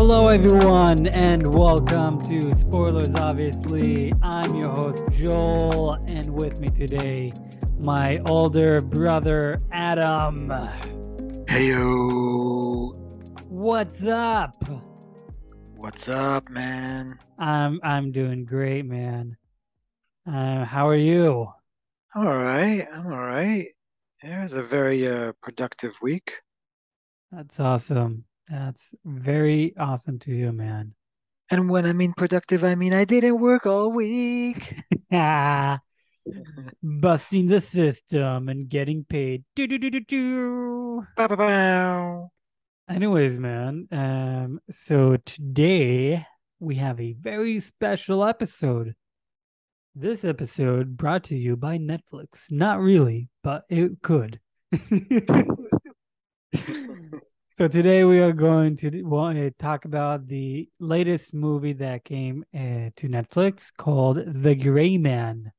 Hello, everyone, and welcome to Spoilers. Obviously, I'm your host Joel, and with me today, my older brother Adam. Heyo. What's up? What's up, man? I'm I'm doing great, man. Uh, how are you? I'm all right. I'm all right. It was a very uh, productive week. That's awesome. That's very awesome to you, man. And when I mean productive, I mean I didn't work all week. Busting the system and getting paid. Do do do do do. Bow, bow, bow. Anyways, man, um, so today we have a very special episode. This episode brought to you by Netflix. Not really, but it could. so today we are going to want to talk about the latest movie that came uh, to Netflix called The Gray Man.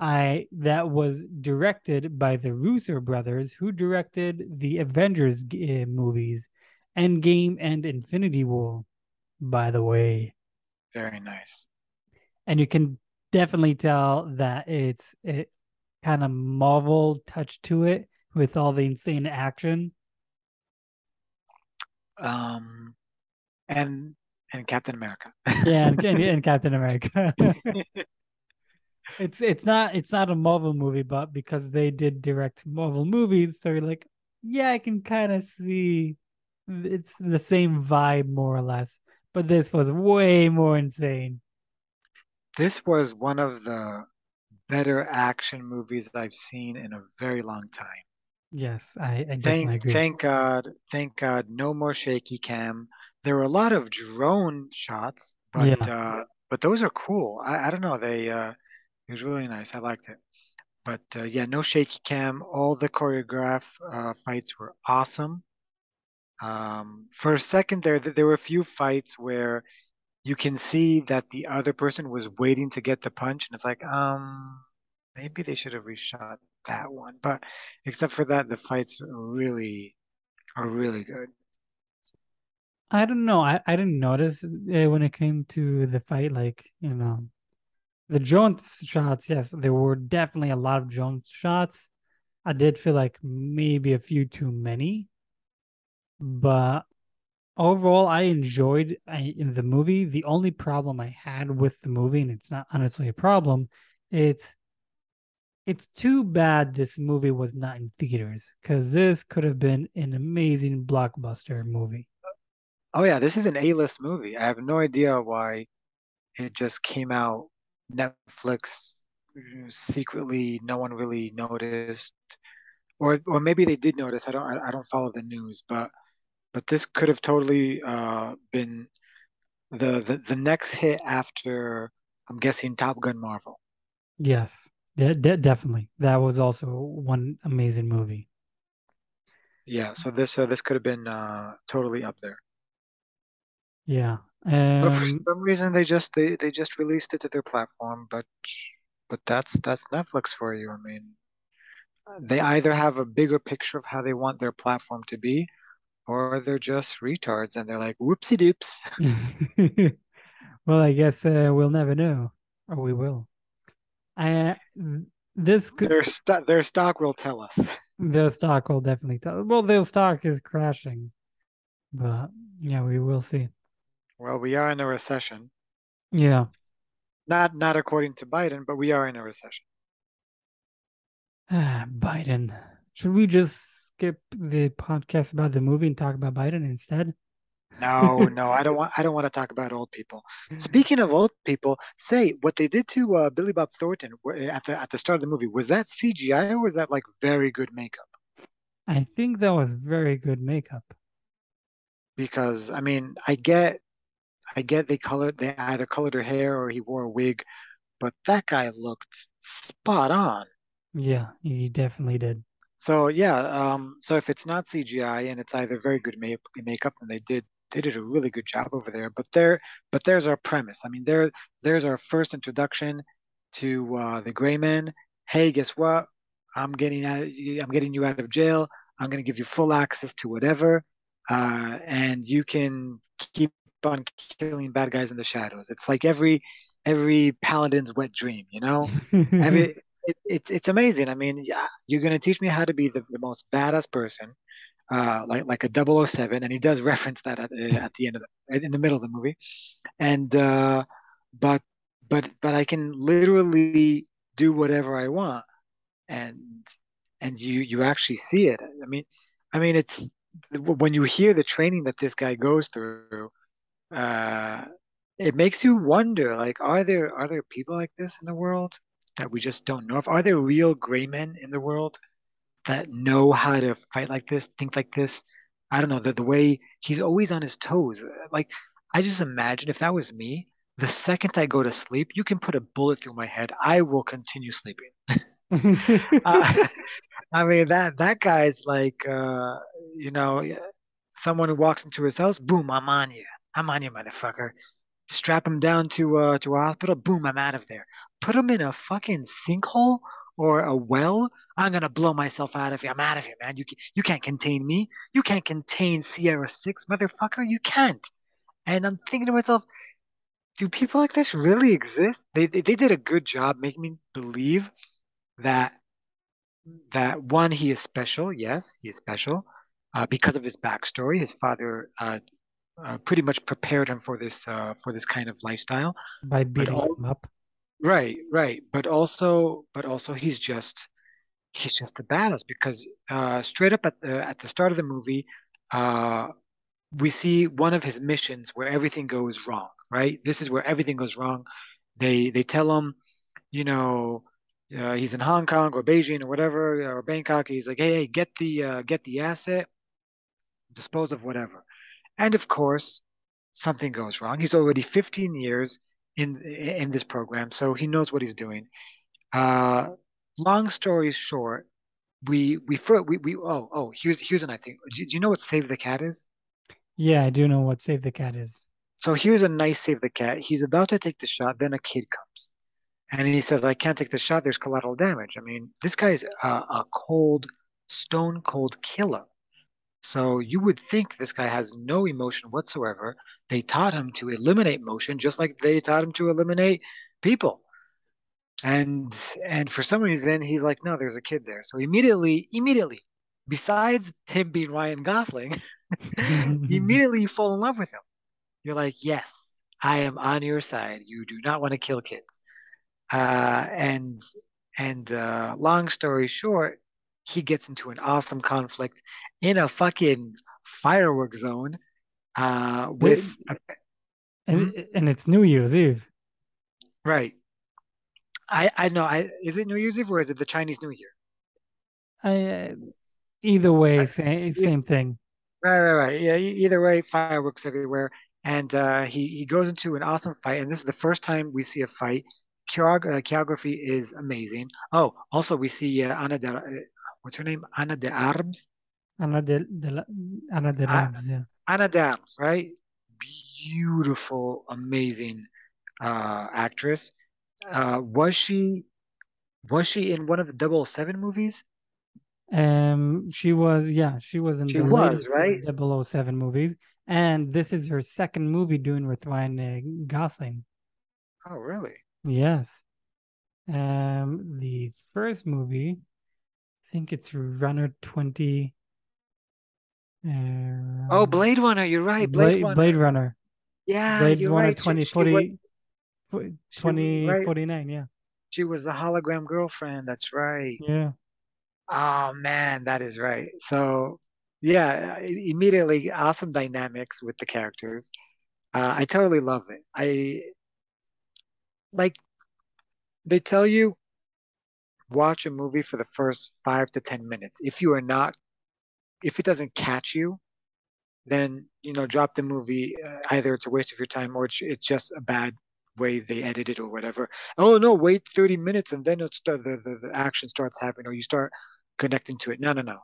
I that was directed by the Russo brothers, who directed the Avengers uh, movies, Endgame and Infinity War. By the way, Very nice. and you can definitely tell that it's it kind of Marvel touch to it with all the insane action. Um, and and Captain America. Yeah, and, and, and Captain America. it's it's not it's not a Marvel movie, but because they did direct Marvel movies, so you're like, yeah, I can kind of see it's the same vibe more or less. But this was way more insane. This was one of the better action movies I've seen in a very long time. Yes, I, I Thank agree. thank God, thank God, no more shaky cam. There were a lot of drone shots, but Yeah. uh, but those are cool. I, I don't know, they uh, it was really nice. I liked it. But uh, yeah, no shaky cam. All the choreograph uh, fights were awesome. Um, for a second there, th- there were a few fights where you can see that the other person was waiting to get the punch, and it's like, um, maybe they should have reshot that one. But except for that, the fights are really are really good. I don't know. I, I didn't notice uh, when it came to the fight, like, you know, the drone shots. Yes, there were definitely a lot of drone shots. I did feel like maybe a few too many, but overall, I enjoyed I, in the movie. The only problem I had with the movie, and it's not honestly a problem, it's it's too bad this movie was not in theaters because this could have been an amazing blockbuster movie. Oh yeah, this is an A-list movie. I have no idea why it just came out Netflix uh, secretly. No one really noticed, or or maybe they did notice. I don't I, I don't follow the news, but but this could have totally uh, been the, the the next hit after I'm guessing Top Gun Maverick. Yes, de- de- definitely. That was also one amazing movie. Yeah, so this uh, this could have been uh, totally up there. Yeah. But for Um, some reason they just they, they just released it to their platform, but but that's that's Netflix for you. I mean, they either have a bigger picture of how they want their platform to be, or they're just retards and they're like, whoopsie doops. well, I guess uh, we'll never know, or we will. Uh, this could Their st their stock will tell us. Their stock will definitely tell. Well, their stock is crashing, but yeah, we will see. Well, we are in a recession. Yeah. Not not according to Biden, but we are in a recession. Ah, Biden. Should we just skip the podcast about the movie and talk about Biden instead? No, no, I don't want I don't want to talk about old people. Speaking of old people, say what they did to uh, Billy Bob Thornton at the at the start of the movie. Was that CGI or was that like very good makeup? I think that was very good makeup. Because I mean, I get I get they colored they either colored her hair or he wore a wig, but that guy looked spot on. Yeah, he definitely did. So yeah, um, so if it's not CGI and it's either very good make makeup, then they did they did a really good job over there. But there, but there's our premise. I mean, there there's our first introduction to uh, the Gray Man. Hey, guess what? I'm getting out. I'm getting you out of jail. I'm going to give you full access to whatever, uh, and you can keep on killing bad guys in the shadows. It's like every every paladin's wet dream, you know? Every it, it's it's amazing. I mean, yeah, you're gonna teach me how to be the, the most badass person, uh, like like a 007, and he does reference that at, uh, at the end of the in the middle of the movie, and uh, but but but I can literally do whatever I want, and and you you actually see it. I mean, I mean it's when you hear the training that this guy goes through, uh, it makes you wonder like are there are there people like this in the world that we just don't know of? Are there real gray men in the world that know how to fight like this, think like this? I don't know, the, the way he's always on his toes. Like, I just imagine if that was me, the second I go to sleep, you can put a bullet through my head. I will continue sleeping. uh, I mean that that guy's like uh, you know someone who walks into his house, boom, I'm on you. I'm on you, motherfucker strap him down to uh to a hospital. Boom, I'm out of there. Put him in a fucking sinkhole or a well. I'm gonna blow myself out of here. I'm out of here, man. You can, you can't contain me. You can't contain Sierra Six, motherfucker. You can't. And I'm thinking to myself, do people like this really exist? They they, they did a good job making me believe that that one he is special. Yes, he is special. Uh, because of his backstory, his father uh, uh, pretty much prepared him for this uh, for this kind of lifestyle by beating all, him up. Right, right, but also, but also, he's just he's just a badass because uh, straight up at the at the start of the movie, uh, we see one of his missions where everything goes wrong. Right, this is where everything goes wrong. They they tell him, you know. Uh, he's in Hong Kong or Beijing or whatever or Bangkok. He's like, hey, hey get the uh, get the asset, dispose of whatever. And of course, something goes wrong. He's already 15 years in in this program, so he knows what he's doing. Uh, long story short, we we we we oh oh here's here's an I think. Do, do you know what Save the Cat is? Yeah, I do know what Save the Cat is. So here's a nice Save the Cat. He's about to take the shot, then a kid comes. And he says, I can't take the shot. There's collateral damage. I mean, this guy's a, a cold, stone cold killer. So you would think this guy has no emotion whatsoever. They taught him to eliminate motion just like they taught him to eliminate people. And and for some reason he's like, no, there's a kid there. So immediately, immediately, besides him being Ryan Gosling, immediately you fall in love with him. You're like, yes, I am on your side. You do not want to kill kids. Uh, and and uh, long story short, he gets into an awesome conflict in a fucking firework zone uh, with. And, hmm? and it's New Year's Eve. Right. I I know. I is it New Year's Eve or is it the Chinese New Year? I either way, same same thing. Right, right, right. Yeah. Either way, fireworks everywhere, and uh, he he goes into an awesome fight, and this is the first time we see a fight. Uh, choreography is amazing. Oh, also we see uh, de, uh, what's her name? Ana de Armas. Anna de, de la, Ana de Armas, yeah. Ana de Armas, right? Beautiful, amazing uh, actress. Uh, was she was she in one of the 007 movies? Um, she was, yeah, she was in she the was, right? 007 movies, and this is her second movie doing with Ryan uh, Gosling. Oh, really? Yes. Um, the first movie, think it's Runner 20. Uh, oh, Blade Runner, you're right. Blade, Blade, Runner. Blade Runner. Yeah, Blade Runner right. 2040, 2049, yeah. She was the hologram girlfriend. That's right. Yeah. Oh man, that is right. So yeah, immediately awesome dynamics with the characters. Uh, I totally love it. I like they tell you watch a movie for the first five to ten minutes. If you are not if it doesn't catch you, then you know drop the movie. Uh, either it's a waste of your time or it's, it's just a bad way they edit it or whatever. Oh no, wait 30 minutes and then it's the, the, the action starts happening or you start connecting to it. No, no, no.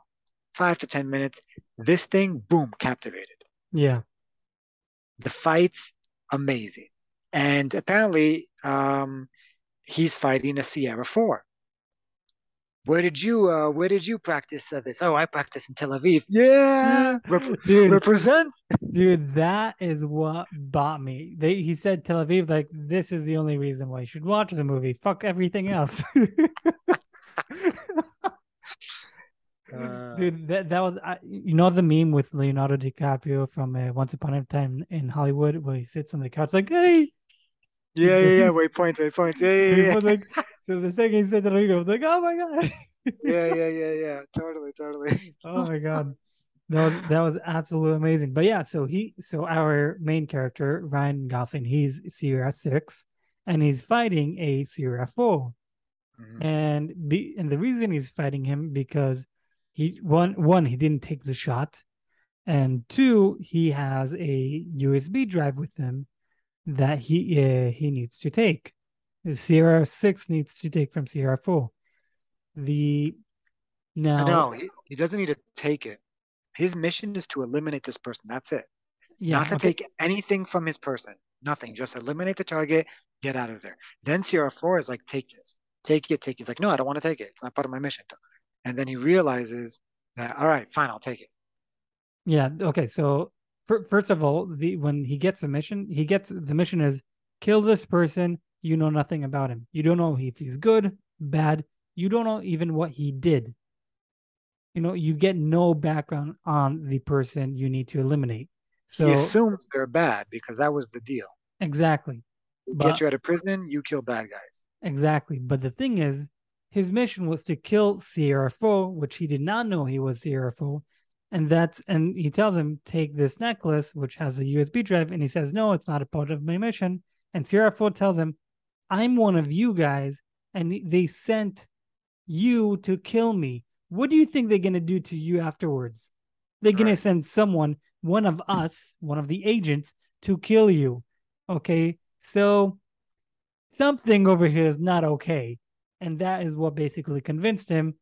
Five to 10 minutes. This thing, boom, captivated. Yeah. The fights, amazing. And apparently, um, he's fighting a Sierra 4. Where did you uh where did you practice uh, this? Oh, I practice in Tel Aviv. Yeah, Rep dude, represent. dude, that is what bought me. They he said Tel Aviv like this is the only reason why you should watch the movie. Fuck everything else. Uh, Dude, that that was I you know the meme with Leonardo DiCaprio from uh, Once Upon a Time in Hollywood where he sits on the couch like, "Hey." yeah, yeah, yeah. Wait, points. Yeah, yeah, yeah. like, so the second he said that, I was like, "Oh my god." Yeah, yeah, yeah, yeah. Totally, totally. Oh my god. That was that was absolutely amazing. But yeah, so he so our main character, Ryan Gosling, he's Sierra 6 and he's fighting a Sierra 4. Mhm. And be and the reason he's fighting him because he one one he didn't take the shot and two he has a USB drive with him that he uh, he needs to take. Sierra 6 needs to take from Sierra 4. The now No, he, he doesn't need to take it. His mission is to eliminate this person. That's it. yeah, Not to okay. take anything from his person. Nothing. Just eliminate the target, get out of there. Then Sierra 4 is like, take this. Take it, take it. He's like, no, I don't want to take it. It's not part of my mission. And then he realizes that, all right, fine, I'll take it. Yeah. Okay. So first of all, the when he gets the mission, he gets the mission is kill this person. You know nothing about him. You don't know if he's good, bad. You don't know even what he did. You know, you get no background on the person you need to eliminate. So he assumes they're bad because that was the deal. exactly, but Get you out of prison, you kill bad guys. exactly. But the thing is, his mission was to kill Sierra 4, which he did not know he was Sierra 4. And that's and he tells him, take this necklace, which has a USB drive, and he says, No, it's not a part of my mission. And Sierra 4 tells him, I'm one of you guys, and they sent you to kill me. What do you think they're gonna do to you afterwards? They're gonna Right. send someone, one of us, one of the agents, to kill you. Okay. So something over here is not okay. And that is what basically convinced him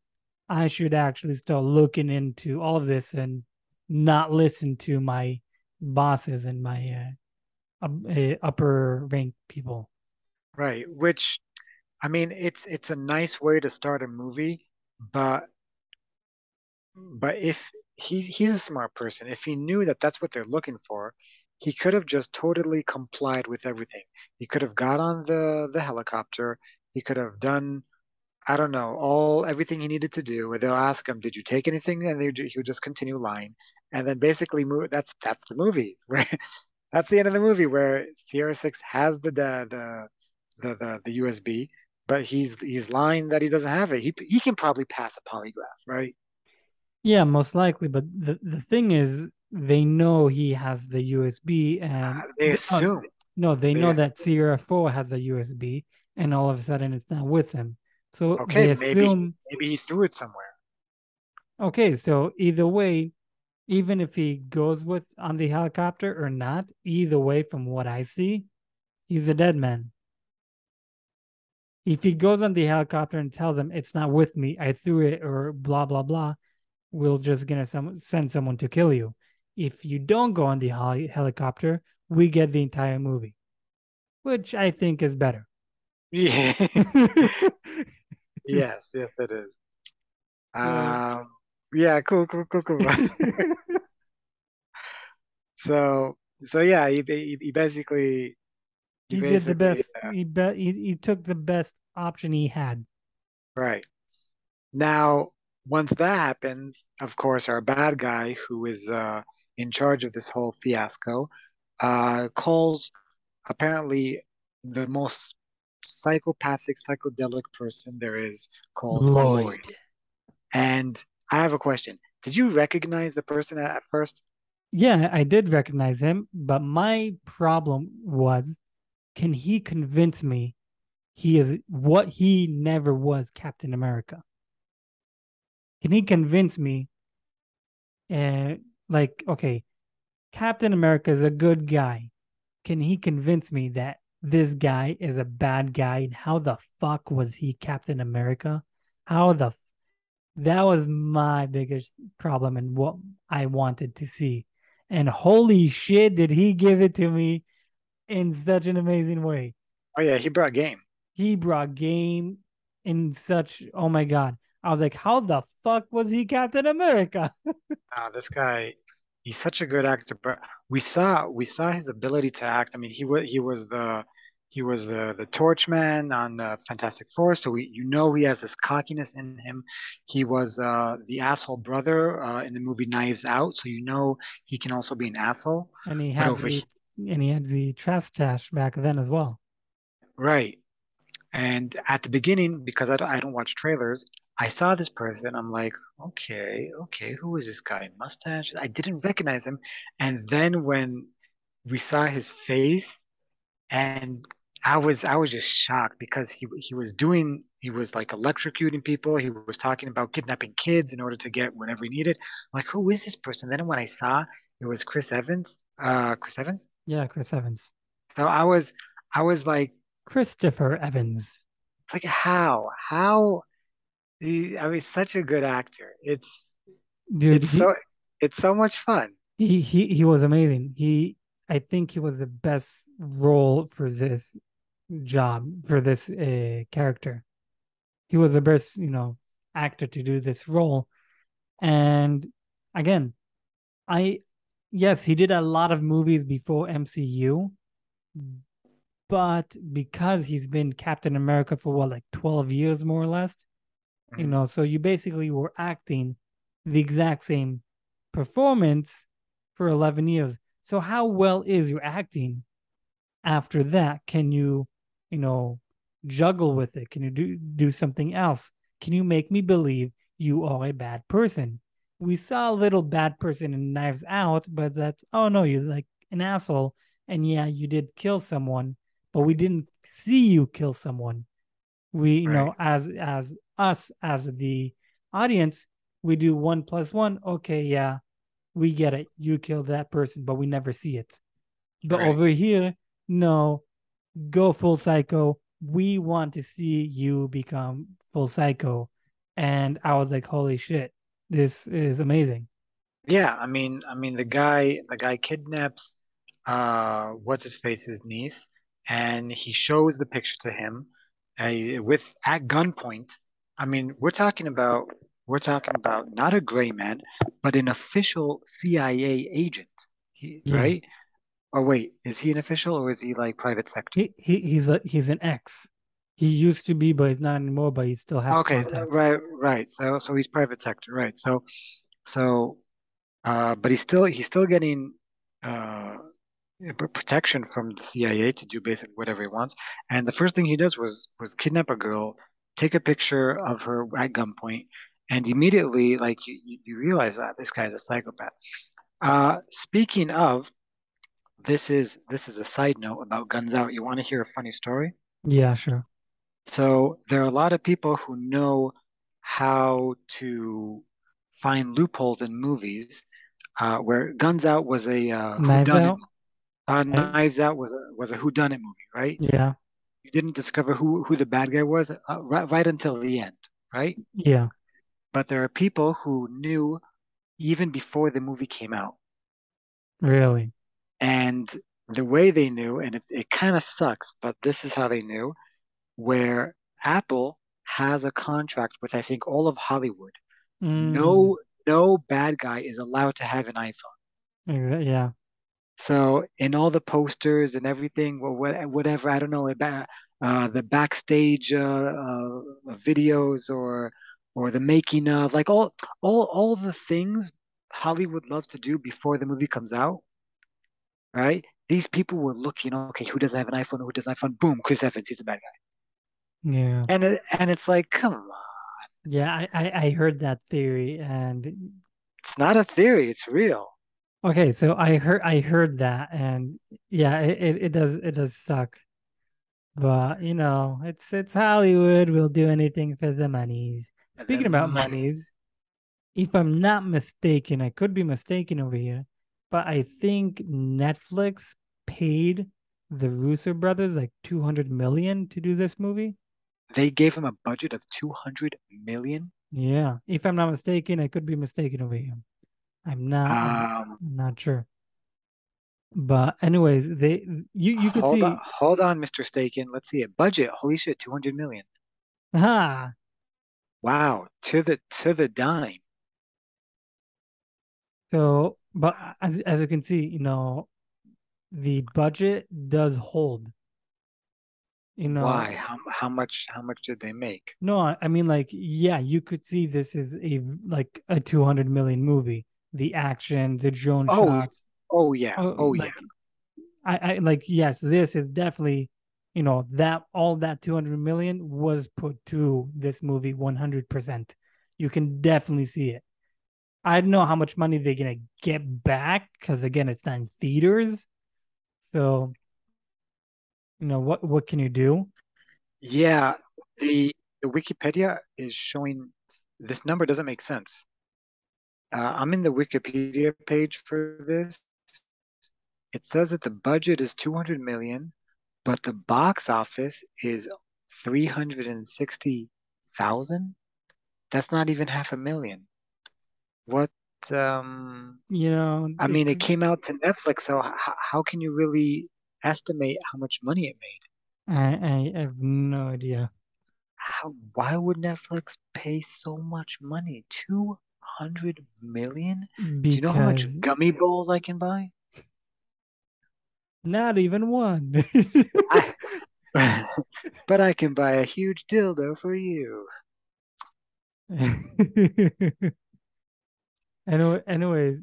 I should actually start looking into all of this and not listen to my bosses and my uh, uh, upper rank people. Right. Which, I mean, it's it's a nice way to start a movie, but but if he's he's a smart person, if he knew that that's what they're looking for, he could have just totally complied with everything. He could have got on the the helicopter. He could have done, I don't know, all everything he needed to do. Where they'll ask him, "Did you take anything?" And they, he would just continue lying, and then basically move. That's that's the movie. Where that's the end of the movie where Sierra Six has the the the the, the, the USB, but he's he's lying that he doesn't have it. He he can probably pass a polygraph, right? Yeah, most likely. But the, the thing is, they know he has the USB, and Uh, they assume. no, they They know assume. that Sierra 4 has a USB, and all of a sudden it's not with him. So Okay, they maybe maybe he threw it somewhere. okay, so either way, even if he goes with on the helicopter or not, either way, from what I see, he's a dead man. If he goes on the helicopter and tells them it's not with me, I threw it, or blah blah blah, we're just gonna some, send someone to kill you. If you don't go on the heli- helicopter, we get the entire movie, which I think is better. Yeah. yes, yes, it is. Um, yeah, cool, cool, cool, cool. So, so yeah, he he, he basically he, he did the best. uh, He bet he, he took the best option he had. right. Now, once that happens, of course, our bad guy who is uh in charge of this whole fiasco uh calls apparently the most psychopathic, psychedelic person there is called Lloyd. Lloyd. And I have a question. Did you recognize the person at, at first? Yeah, I did recognize him, but my problem was can he convince me he is what he never was Captain America? Can he convince me uh, like okay, Captain America is a good guy. Can he convince me that this guy is a bad guy and how the fuck was he Captain America? How the f- that was my biggest problem and what I wanted to see. And holy shit, did he give it to me in such an amazing way. Oh yeah, he brought game. He brought game in such, oh my God. I was like, how the fuck was he Captain America? Uh, this guy, he's such a good actor, but we saw we saw his ability to act. I mean, he was he was the he was the the Torchman on uh, Fantastic Four, so we you know he has this cockiness in him. He was uh, the asshole brother uh, in the movie Knives Out, so you know he can also be an asshole. and he had the he- and he had the trash stash back then as well. right, and at the beginning, because I don't, I don't watch trailers, I saw this person. I'm like, okay, okay, who is this guy? Mustache? I didn't recognize him, and then when we saw his face and I was I was just shocked because he he was doing he was like electrocuting people. He was talking about kidnapping kids in order to get whatever he needed. I'm like, who is this person? Then when I saw it was Chris Evans, uh, Chris Evans. Yeah, Chris Evans. So I was I was like, Christopher Evans. it's like how how he, I mean, such a good actor. It's Dude, it's he, so it's so much fun. he he he was amazing. He I think he was the best role for this job, for this uh, character. He was the best, you know, actor to do this role. And again, I yes, he did a lot of movies before MCU, but because he's been Captain America for what, like 12 years more or less, you Mhm. know, so you basically were acting the exact same performance for 11 years. So how well is your acting after that? Can you, you know, juggle with it? Can you do do something else? Can you make me believe you are a bad person? We saw a little bad person in Knives Out, but that's oh no, you're like an asshole. And yeah, you did kill someone, but we didn't see you kill someone. We, you know, as as us as the audience, we do one plus one. Okay, yeah, we get it. You killed that person, but we never see it. But Right. over here, no, go full psycho. We want to see you become full psycho. And I was like, holy shit, this is amazing. Yeah, I mean, I mean, the guy, the guy kidnaps, uh, what's his face's niece, and he shows the picture to him, uh, with at gunpoint. I mean, we're talking about, we're talking about not a gray man, but an official CIA agent, he, Yeah. right? Or wait, is he an official or is he like private sector? He, he he's a he's an ex. He used to be, but he's not anymore, but he still has Okay, contacts. right, right. So, so he's private sector, right? So, so, uh, but he's still he's still getting uh protection from the CIA to do basically whatever he wants. And the first thing he does was was kidnap a girl, take a picture of her at gunpoint, and immediately, like you, you you realize that this guy is a psychopath. Uh, speaking of, this is this is a side note about Guns Out. You want to hear a funny story? Yeah, sure. So there are a lot of people who know how to find loopholes in movies, uh, where Guns Out was a uh, Knives. Out? Uh, Knives Out was a was a whodunit movie, right? Yeah, You didn't discover who who the bad guy was uh, right, right until the end, right? yeah. But there are people who knew even before the movie came out, Really. and the way they knew, and it it kind of sucks, but this is how they knew, where Apple has a contract with I think all of Hollywood. Mm, No no bad guy is allowed to have an iPhone. yeah. So in all the posters and everything, or whatever, I don't know, about uh, the backstage uh, uh, videos or or the making of, like all all all the things Hollywood loves to do before the movie comes out, right? These people were looking, okay, who doesn't have an iPhone? Who doesn't have an iPhone? Boom, Chris Evans, he's the bad guy. Yeah. And it, and it's like, come on, Yeah, I, I, I heard that theory and it's not a theory, it's real. okay, so I heard I heard that and yeah, it, it, it does it does suck. But you know, it's it's Hollywood, we'll do anything for the monies. Speaking about monies, if I'm not mistaken, I could be mistaken over here, but I think Netflix paid the Russo brothers like 200 million to do this movie. They gave him a budget of 200 million. Yeah, if I'm not mistaken, I could be mistaken over here. I'm not I'm Um, not sure. But anyways, they you you could hold see on, hold on, Mr. Staken. Let's see it. Budget. Holy shit, 200 million. ah Wow, to the to the dime. So, but as as you can see, you know, the budget does hold. You Why? know, How how much how much did they make? no, I mean like yeah, you could see this is a like a 200 million movie. The action, the drone Oh, shots, oh yeah. oh, Oh yeah. I, I like yes, this is definitely, you know, that all that 200 million was put to this movie 100%. You can definitely see it. I don't know how much money they're gonna get back because again, it's not in theaters. So, you know, what what can you do? Yeah, the the Wikipedia is showing this number doesn't make sense. Uh, I'm in the Wikipedia page for this. It says that the budget is 200 million, but the box office is 360,000. That's not even half a million. What, um, You know, I mean, it, came out to Netflix, so h how can you really estimate how much money it made? I, I have no idea How, why would Netflix pay so much money? 200 million? Do you know how much gummy balls I can buy? not even one. I, but I can buy a huge dildo for you. Anyway, anyways,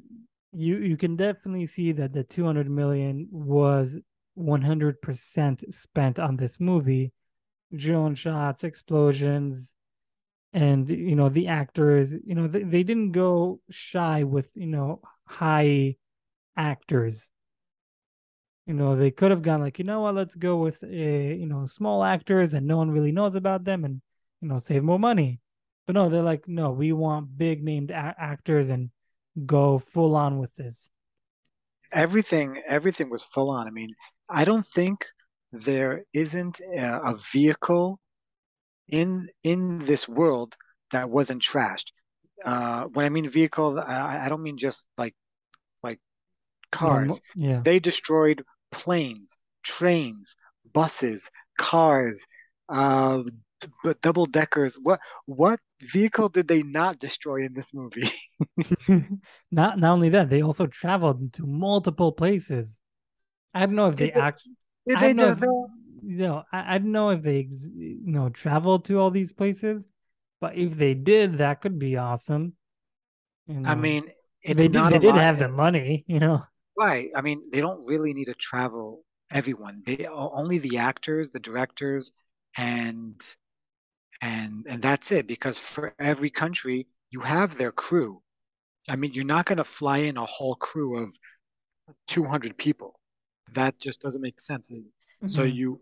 you you can definitely see that the 200 million was 100% spent on this movie. Drone shots, explosions, and you know the actors, you know they, they didn't go shy with, you know, high actors. You know, they could have gone like, you know what, let's go with uh, you know, small actors and no one really knows about them and you know, save more money. But no, they're like, no, we want big named a- actors and go full on with this. Everything, everything was full on. I mean, I don't think there isn't a, a vehicle in in this world that wasn't trashed. Uh, when I mean vehicle, I, I don't mean just like like cars. Yeah. They destroyed planes, trains, buses, cars, uh, d- double deckers. What what vehicle did they not destroy in this movie? not not only that, they also traveled to multiple places. I don't know if they Did they, act. did I they do if that? know. I, I don't know if they you know traveled to all these places, but if they did, that could be awesome. You I know, mean, they did. They did have the money. You know. Right. I mean, they don't really need to travel everyone. They only the actors, the directors, and and and that's it. Because for every country, you have their crew. I mean, you're not going to fly in a whole crew of 200 people. That just doesn't make sense. So Mhm. you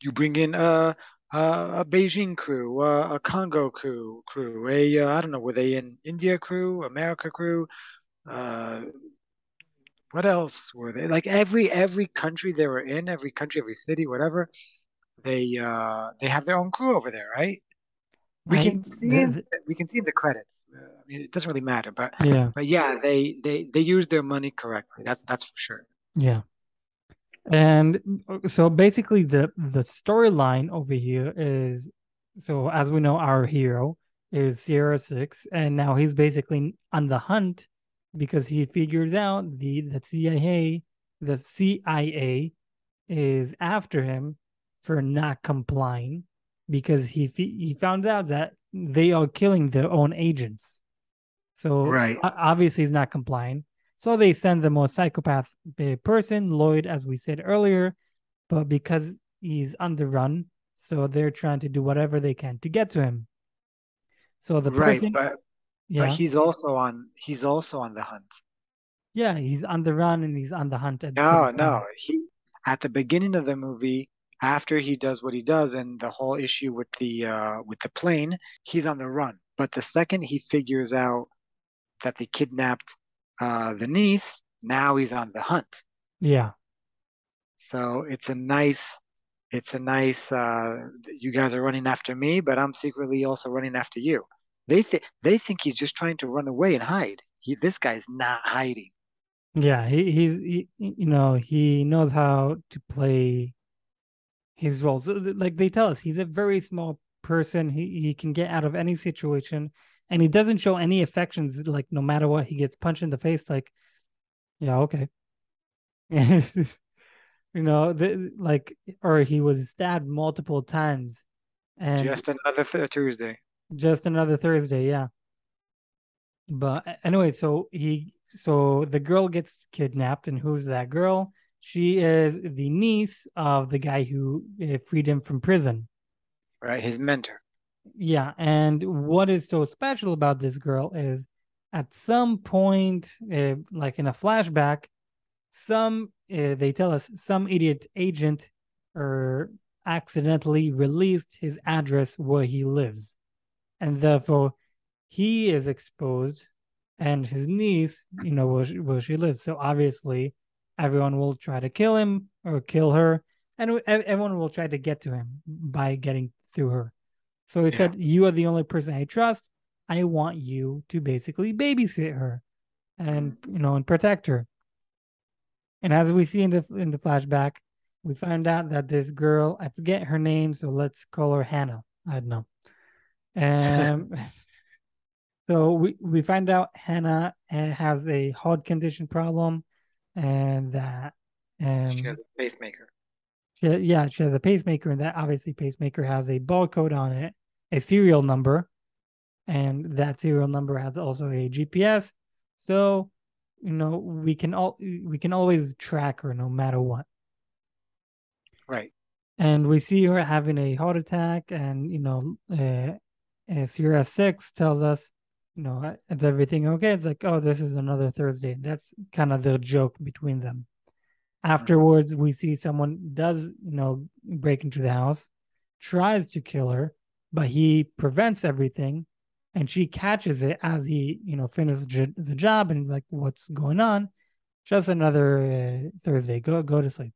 you bring in a a, a Beijing crew, a, a Congo crew, crew, a uh, I don't know, were they in India crew, America crew? Uh, what else were they? Like every every country they were in, every country, every city, whatever, they uh they have their own crew over there, right? We can see the, we can see in the credits. Uh, I mean, it doesn't really matter, but yeah but yeah, they they they use their money correctly. That's that's for sure. yeah. And so basically the the storyline over here is so as we know our hero is Sierra 6 and now he's basically on the hunt because he figures out the the CIA the CIA is after him for not complying because he he found out that they are killing their own agents. So Right. obviously he's not complying. So they send the most psychopath uh, person, Lloyd, as we said earlier, but because he's on the run, so they're trying to do whatever they can to get to him. So the Right, person, but but yeah, he's also on he's also on the hunt. yeah, he's on the run and he's on the hunt at the No, no. He at the beginning of the movie, after he does what he does and the whole issue with the uh with the plane, he's on the run. But the second he figures out that they kidnapped uh the niece, now he's on the hunt. Yeah, So it's a nice it's a nice uh you guys are running after me, but I'm secretly also running after you. They think they think he's just trying to run away and hide. He this guy's not hiding. yeah, he, he's he, you know he knows how to play his roles. Like they tell us, he's a very small person. He he can get out of any situation, and he doesn't show any affections. Like no matter what, he gets punched in the face. Like, yeah, okay. you know, the, like, or he was stabbed multiple times, and Just another th Tuesday. just another Thursday. Yeah. But anyway, so he so the girl gets kidnapped, and who's that girl? She is the niece of the guy who uh, freed him from prison. Right, his mentor. Yeah, and what is so special about this girl is at some point, uh, like in a flashback, some uh, they tell us some idiot agent or accidentally released his address where he lives, and therefore he is exposed, and his niece, you know, where she, where she lives. So obviously, everyone will try to kill him or kill her, and everyone will try to get to him by getting through her. So he Yeah. said, "You are the only person I trust. I want you to basically babysit her, and you know, and protect her." And as we see in the in the flashback, we find out that this girl, I forget her name, so let's call her Hannah. I don't know. Um, so we we find out Hannah uh, has a heart condition problem, and that um She has a pacemaker. she, yeah, she has a pacemaker, and that obviously pacemaker has a barcode on it, a serial number, and that serial number has also a GPS. So, you know, we can all we can always track her no matter what. Right. And we see her having a heart attack, and you know, uh, uh, Sierra Six tells us, you know, "Uh, is everything okay? It's like, oh, this is another Thursday. That's kind of the joke between them. Afterwards, we see someone does, you know, break into the house, tries to kill her, but he prevents everything, and she catches it as he, you know, finishes j- the job, and like, what's going on? Just another uh, Thursday. Go go to sleep.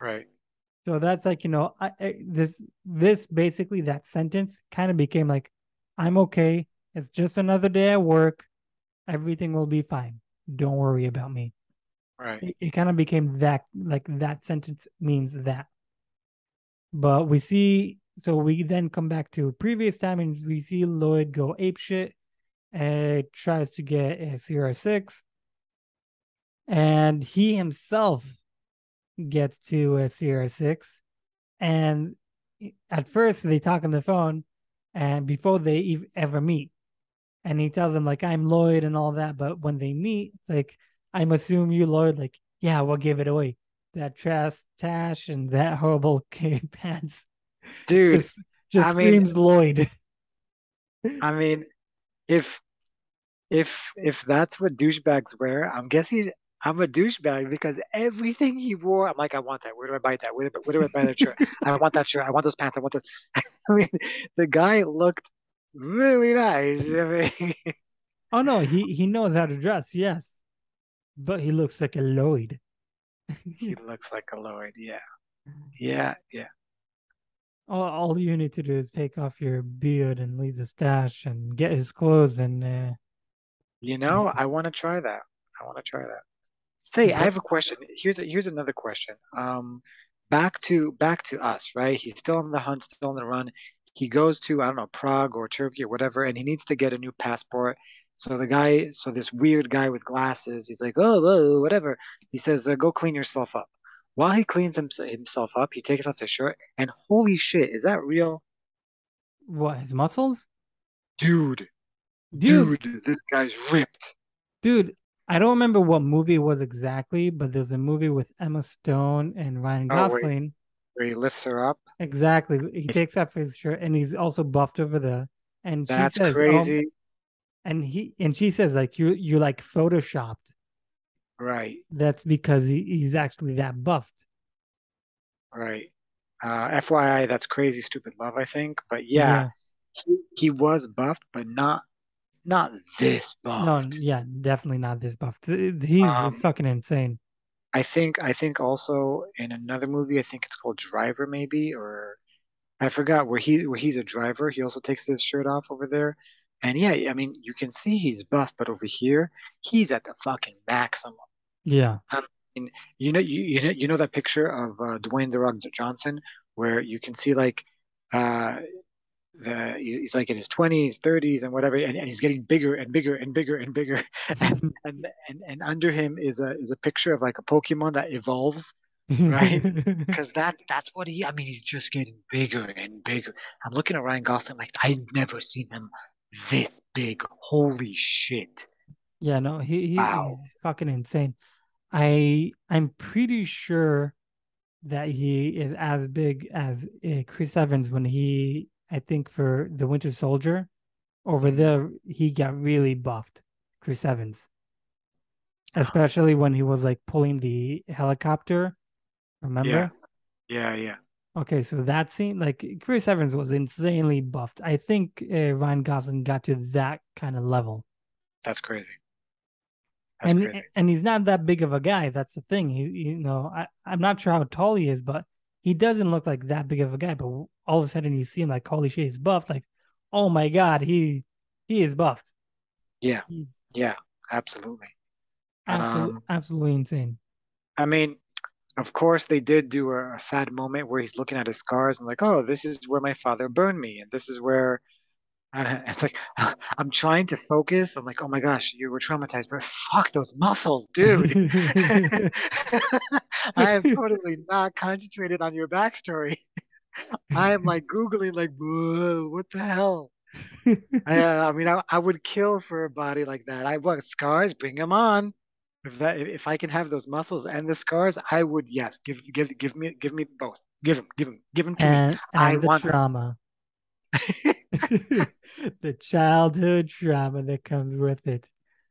Right. So that's like you know, I, I, this this basically that sentence kind of became like, I'm okay. It's just another day at work. Everything will be fine. Don't worry about me Right. it, it kind of became that like that sentence means that but we see so we then come back to previous time and we see lloyd go ape shit and tries to get a Sierra 6 and he himself gets to a Sierra 6 and at first they talk on the phone and before they ev- ever meet. And he tells them like i'm lloyd and all that but when they meet it's like i'm assume you lloyd like yeah we'll give it away. That trash tash and that horrible kid pants Dude, just, just I mean- lloyd I mean, if if if that's what douchebags wear, I'm guessing I'm a douchebag because everything he wore, I'm like, I want that. Where do I buy that? Where do I, where do I buy that shirt? I want that shirt. I want those pants. I want those. I mean, the guy looked really nice. I mean, oh no he he knows how to dress yes but he looks like a lloyd he looks like a Lloyd. Yeah, yeah, yeah. All, all you need to do is take off your beard and leave the stash and get his clothes and uh, You know, I want to try that. I want to try that. Say, I have a question. Here's a, here's another question. Um, back to back to us, right? He's still on the hunt, still on the run. He goes to, I don't know, Prague or Turkey or whatever, and he needs to get a new passport. So the guy, so this weird guy with glasses, he's like, oh, whoa, whatever. He says, uh, go clean yourself up. While he cleans him, himself up, he takes off his shirt, and holy shit, is that real? what his muscles Dude, dude dude, this guy's ripped. Dude, I don't remember what movie it was exactly, but there's a movie with Emma Stone and Ryan Oh. Gosling. Where he lifts her up. Exactly. He takes off his shirt and he's also buffed over there. And she That's says, oh, crazy. and he and she says like you you like photoshopped. Right. That's because he, he's actually that buffed. Right. Uh, FYI, that's crazy stupid love, I think. But yeah, he, he was buffed, but not not this buffed. No, yeah, definitely not this buffed. He's he's Um, fucking insane. I think I think also in another movie, I think it's called Driver, maybe, or I forgot where he where he's a driver. He also takes his shirt off over there. And yeah, I mean, you can see he's buff, but over here, he's at the fucking maximum. Yeah. You know, you you know, you know that picture of uh, Dwayne the Rock Johnson where you can see like uh the he's like in his 20s 30s and whatever and, and he's getting bigger and bigger and bigger and bigger and, and and and under him is a is a picture of like a pokemon that evolves right because that that's what he i mean he's just getting bigger and bigger i'm looking at ryan gosling like i've never seen him this big holy shit yeah, no, he, he wow he's fucking insane. I I'm pretty sure that he is as big as uh, Chris Evans when he I think for the Winter Soldier over Mhm. there he got really buffed. Chris Evans, especially when he was like pulling the helicopter. yeah Remember? yeah yeah Okay, so that scene, like Chris Evans was insanely buffed. I think uh, Ryan Gosling got to that kind of level. that's crazy that's and crazy and he's not that big of a guy. That's the thing. He, you know, I I'm not sure how tall he is, but he doesn't look like that big of a guy. But all of a sudden, you see him like, holy shit, he's buffed. Like, oh my god, he he is buffed. yeah He's yeah absolutely absolutely um absolutely insane. i mean of course they did do a, a sad moment where he's looking at his scars and like oh this is where my father burned me and this is where and it's like i'm trying to focus. I'm like oh my gosh you were traumatized but fuck those muscles dude. I am totally not concentrated on your backstory. I am like googling like what the hell? I, uh, I mean I, I would kill for a body like that. I want scars? Bring them on if that if i can have those muscles and the scars i would yes give give give me give me both give them give them give them to me and i the want trauma, the childhood trauma that comes with it,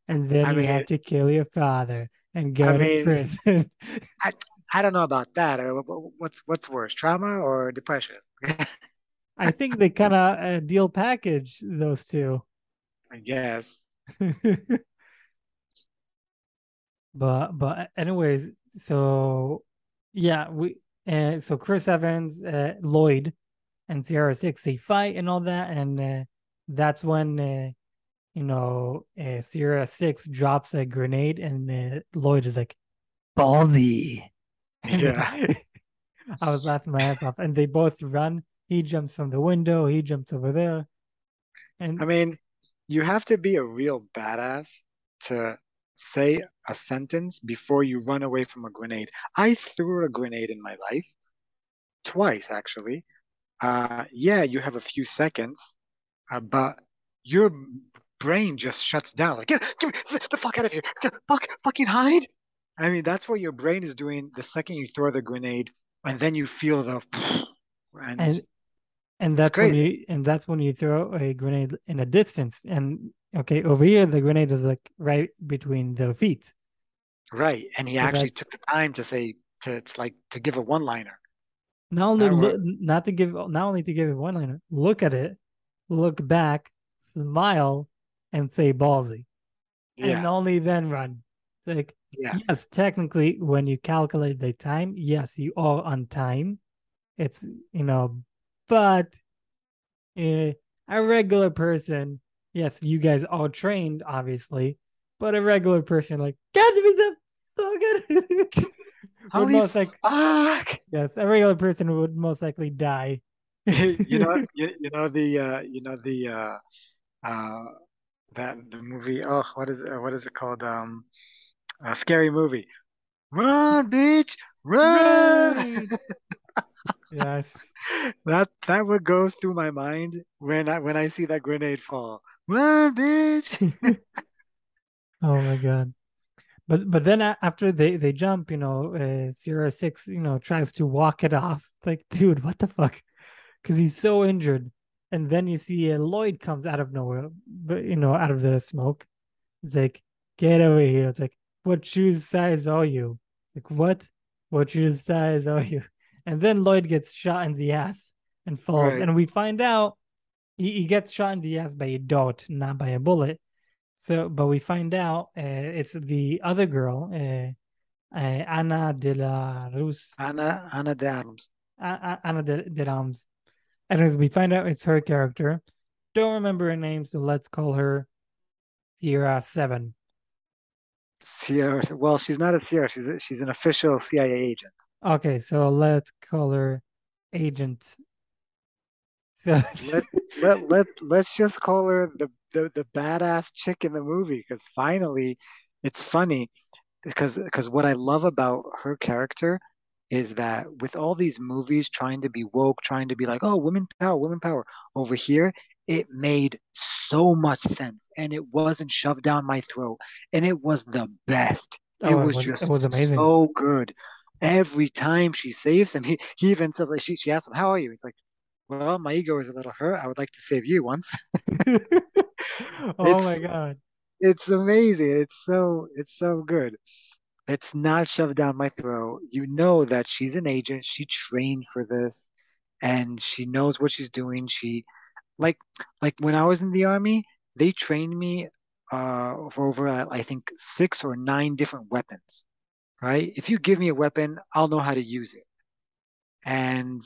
and then i you mean have to kill your father and i go to mean prison. I I don't know about that. Uh, wh- wh- What's what's worse, trauma or depression? I think they kind of uh, deal package those two. I guess. But but anyways, so yeah, we uh, so Chris Evans, uh, Lloyd, and Sierra Six they fight and all that, and uh, that's when uh, you know uh, Sierra Six drops a grenade, and uh, Lloyd is like ballsy. Yeah. I was laughing my ass off, and they both run. He jumps from the window. He jumps over there, And I mean, you have to be a real badass to say a sentence before you run away from a grenade. I threw a grenade in my life twice, actually. Uh, yeah, you have a few seconds, uh, but your brain just shuts down. Like, get, get me the fuck out of here! Get, fuck, fucking hide! I mean, that's what your brain is doing the second you throw the grenade, and then you feel the, and and and that's when you and that's when you throw a grenade in a distance. And okay, over here the grenade is like right between their feet. Right. And he So actually that's took the time to say to it's like to give a one-liner. not only not to give not only to give it one liner. Look at it, look back, smile, and say ballsy, and only then run. It's like yeah, yes, technically, when you calculate the time, yes, you are on time. It's you know, but eh, a regular person, yes, you guys are trained, obviously, but a regular person, like, get me the fuck would most like, fuck. yes, a regular person would most likely die. You know, you, you know the uh you know the uh uh that the movie oh what is uh, what is it called um a scary movie. Run, bitch, run. Run! Yes. That that would go through my mind when I when I see that grenade fall. Run, bitch. oh my god. But but then after they they jump, you know, uh, Sierra Six, you know, tries to walk it off. Like, dude, what the fuck? Because he's so injured. And then you see uh, Lloyd comes out of nowhere, but you know, out of the smoke. It's like, get over here. It's like, what shoe size are you? Like, what? What shoe size are you? And then Lloyd gets shot in the ass and falls. Right. And we find out he, he gets shot in the ass by a dart, not by a bullet. So, but we find out uh, it's the other girl, uh, uh, Anna de la Rus, Anna Ana de Armas. A- A- Anna de, de Rams. And as we find out, it's her character. Don't remember her name, so let's call her Sierra Seven. Sierra. Well, she's not a Sierra. She's a, she's an official CIA agent. Okay, so let's call her Agent So Let let let let's just call her the the, the badass chick in the movie because finally it's funny because because what I love about her character is that with all these movies trying to be woke, trying to be like, oh, women power, women power, over here, it made so much sense and it wasn't shoved down my throat and it was the best. It oh, it was was it was just amazing. so good. Every time she saves him, he, he even says like she she asks him, How are you? He's like, Well, my ego is a little hurt. I would like to save you once. Oh my God. it's amazing. It's so it's so good. It's not shoved down my throat. You know that she's an agent. She trained for this and she knows what she's doing. She like like when I was in the army, they trained me uh for over uh, I think six or nine different weapons, right? If you give me a weapon, I'll know how to use it. And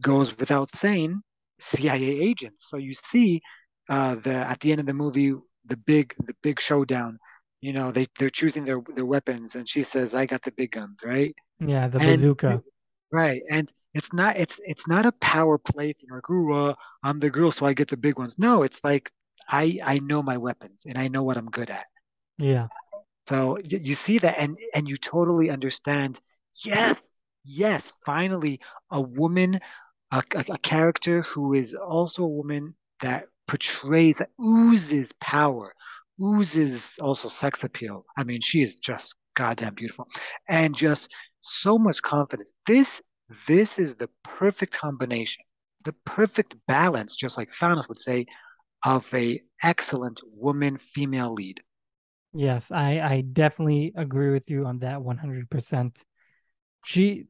goes without saying, CIA agents. So you see uh the at the end of the movie, the big the big showdown. You know, they they're choosing their their weapons and she says, I got the big guns, right? Yeah, the And bazooka. Right. And it's not it's it's not a power play thing like, ooh, uh, I'm the girl, so I get the big ones. No, it's like I I know my weapons and I know what I'm good at. Yeah. So you see that and and you totally understand. Yes, yes, finally a woman, a, a, a character who is also a woman that portrays, that oozes power, oozes also sex appeal. I mean, she is just goddamn beautiful and just so much confidence. This this is the perfect combination, the perfect balance, just like Thanos would say, of a excellent woman female lead. Yes, I I definitely agree with you on that 100%. She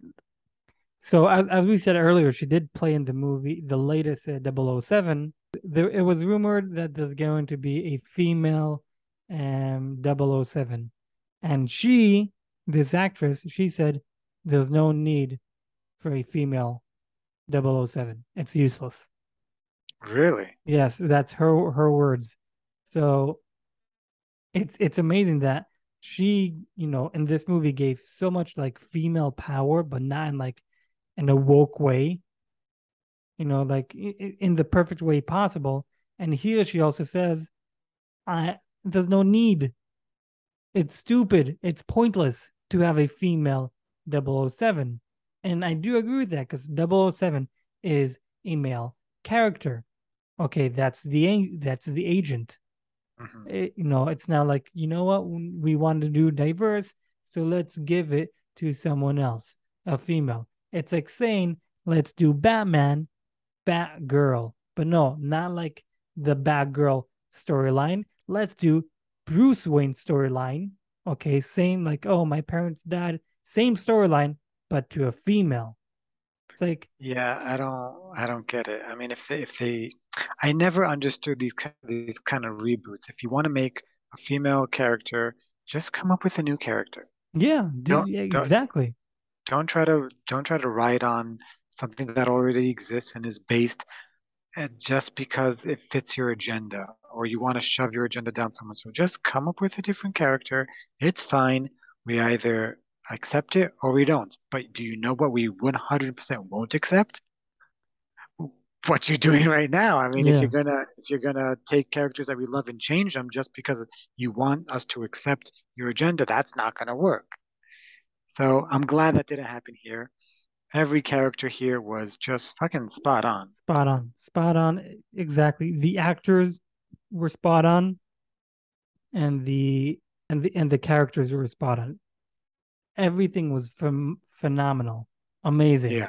so as, as we said earlier, she did play in the movie, the latest uh, oh 007. There it was rumored that there's going to be a female um oh 007. And she, this actress, she said there's no need for a female oh 007. It's useless. Really? Yes, that's her her words. So it's it's amazing that she, you know, in this movie gave so much like female power, but not in like an awoke way, you know, like in the perfect way possible. And here she also says, I there's no need. It's stupid. It's pointless to have a female double oh 007. And I do agree with that because oh 007 is a male character. Okay, that's the that's the agent it, you know, it's now like, you know what, we want to do diverse, so let's give it to someone else, a female. It's like saying, let's do Batman, Batgirl. But no, not like the Batgirl storyline. Let's do Bruce Wayne storyline. Okay, same like, oh, my parents died, same storyline, but to a female. It's like, Yeah, I don't I don't get it. I mean, if they if they I never understood these these kind of reboots. If you want to make a female character, just come up with a new character. yeah, Don't yeah, don't exactly. don't try to don't try to write on something that already exists and is based uh, just because it fits your agenda or you want to shove your agenda down someone's throat. Just come up with a different character. It's fine. We either accept it or we don't. But do you know what we 100% won't accept? What you're doing right now. I mean, if you're gonna if you're gonna take characters that we love and change them just because you want us to accept your agenda, that's not gonna work. So I'm glad that didn't happen here. Every character here was just fucking spot on. Spot on. Spot on. Exactly. The actors were spot on and the and the and the characters were spot on. Everything was phenomenal. Amazing. Yeah.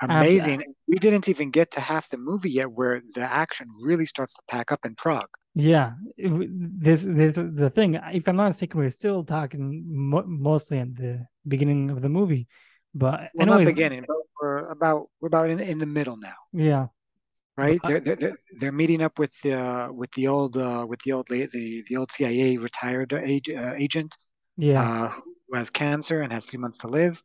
Amazing. We didn't even get to half the movie yet where the action really starts to pack up in Prague. yeah. It this this the thing. If I'm not mistaken, we're still talking mo- mostly at the beginning of the movie. But Well, not beginning, but we're about we're about in, in the middle now, yeah. right? They're they're they're meeting up with the with the old uh, with the old the the old CIA retired age, uh, agent yeah. Has cancer and has three months to live.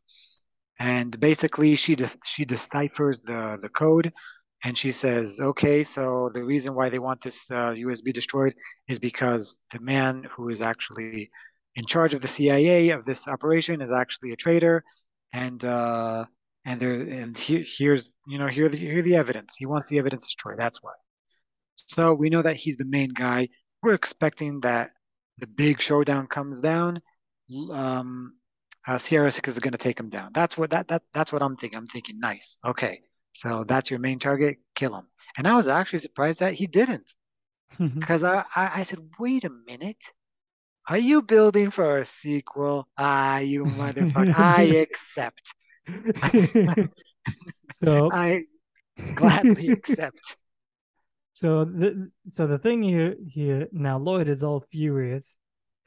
And basically, she de she deciphers the the code, and she says, "Okay, so the reason why they want this uh, USB destroyed is because the man who is actually in charge of the CIA of this operation is actually a traitor, and uh, and there and he, here's you know here the here the evidence. He wants the evidence destroyed. That's why. So we know that he's the main guy. We're expecting that the big showdown comes down. Um, uh, Sierra Six is going to take him down. That's what that that that's what I'm thinking. I'm thinking, nice, okay. So that's your main target. Kill him. And I was actually surprised that he didn't, because I, I I said, wait a minute. Are you building for a sequel? Ah, you motherfucker. I accept. so I gladly accept. So the so the thing here here now Lloyd is all furious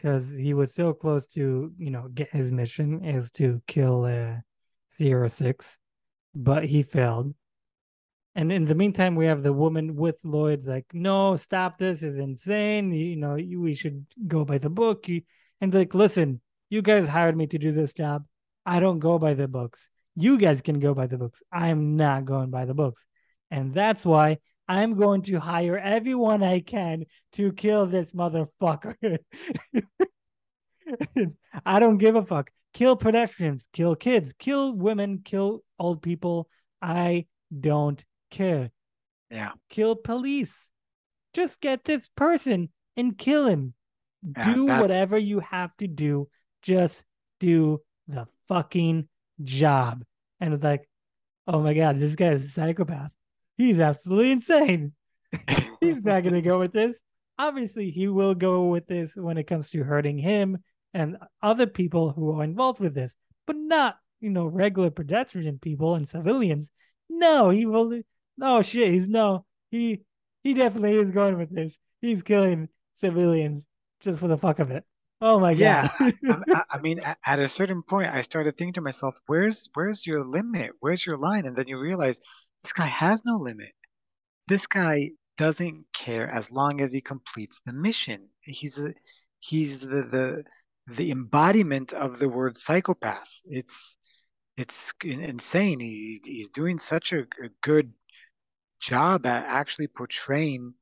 because he was so close to you know get his mission is to kill uh, Sierra Six, but he failed. And in the meantime, we have the woman with Lloyd like, no, stop this is insane. You, know, we should go by the book. You, And like, listen, you guys hired me to do this job. I don't go by the books. You guys can go by the books. I'm not going by the books. And that's why I'm going to hire everyone I can to kill this motherfucker. I don't give a fuck. Kill pedestrians, kill kids, kill women, kill old people. I don't care. Yeah. Kill police. Just get this person and kill him. Yeah, do that's- whatever you have to do. Just do the fucking job. And it's like, oh my God, this guy is a psychopath. He's absolutely insane. He's not going to go with this. Obviously, he will go with this when it comes to hurting him and other people who are involved with this, but not, you know, regular pedestrian people and civilians. No, he will. No shit. He's no. He he definitely is going with this. He's killing civilians just for the fuck of it. Oh my Yeah, god. I, I- I mean, at a certain point, I started thinking to myself, "Where's where's your limit? Where's your line?" And then you realize this guy has no limit. This guy doesn't care as long as he completes the mission. He's a, he's the the the embodiment of the word psychopath. It's it's insane. He, he's doing such a, a good job at actually portraying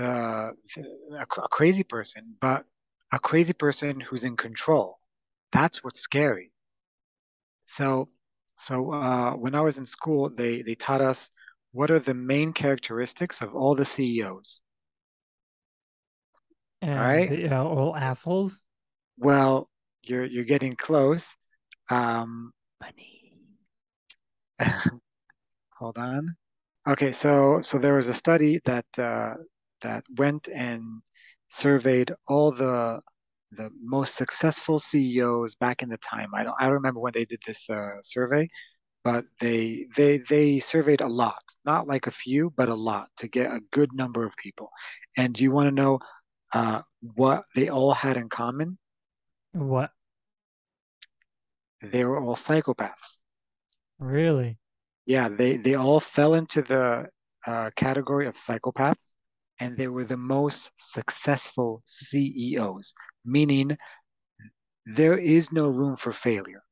uh, a, a crazy person, but a crazy person who's in control. That's what's scary. So, so uh, when I was in school, they they taught us what are the main characteristics of all the CEOs. and right. the, uh, all assholes. Well, you're you're getting close. Um, Money. hold on. Okay, so so there was a study that uh, that went and surveyed all the the most successful CEOs back in the time. I don't I don't remember when they did this uh, survey, but they they they surveyed a lot, not like a few, but a lot to get a good number of people. And do you want to know uh, what they all had in common? What? They were all psychopaths. Really? Yeah, they they all fell into the uh, category of psychopaths, and they were the most successful CEOs, meaning there is no room for failure.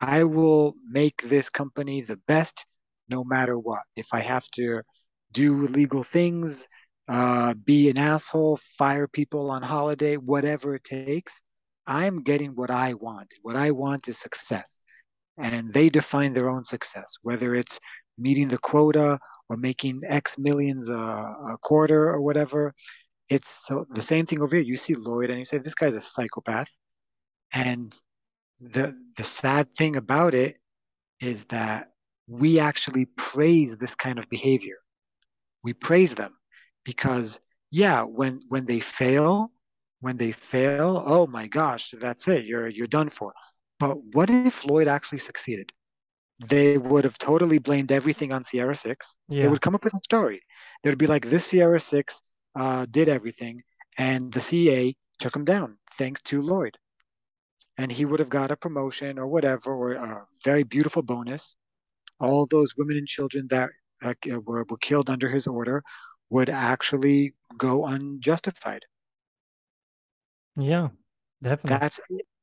I will make this company the best no matter what. If I have to do illegal things, uh, be an asshole, fire people on holiday, whatever it takes, I'm getting what I want. What I want is success and they define their own success, whether it's meeting the quota or making X millions a, a quarter or whatever. It's so the same thing over here. You see Lloyd and you say, this guy's a psychopath. And the the sad thing about it is that we actually praise this kind of behavior. We praise them because yeah, when when they fail, when they fail, oh my gosh, that's it. You're you're done for. But what if Lloyd actually succeeded? They would have totally blamed everything on Sierra 6. They would come up with a story. They would be like, this Sierra 6 uh, did everything, and the CA took him down thanks to Lloyd. And he would have got a promotion or whatever, or a very beautiful bonus. All those women and children that uh, were, were killed under his order would actually go unjustified. Yeah. Definitely. That's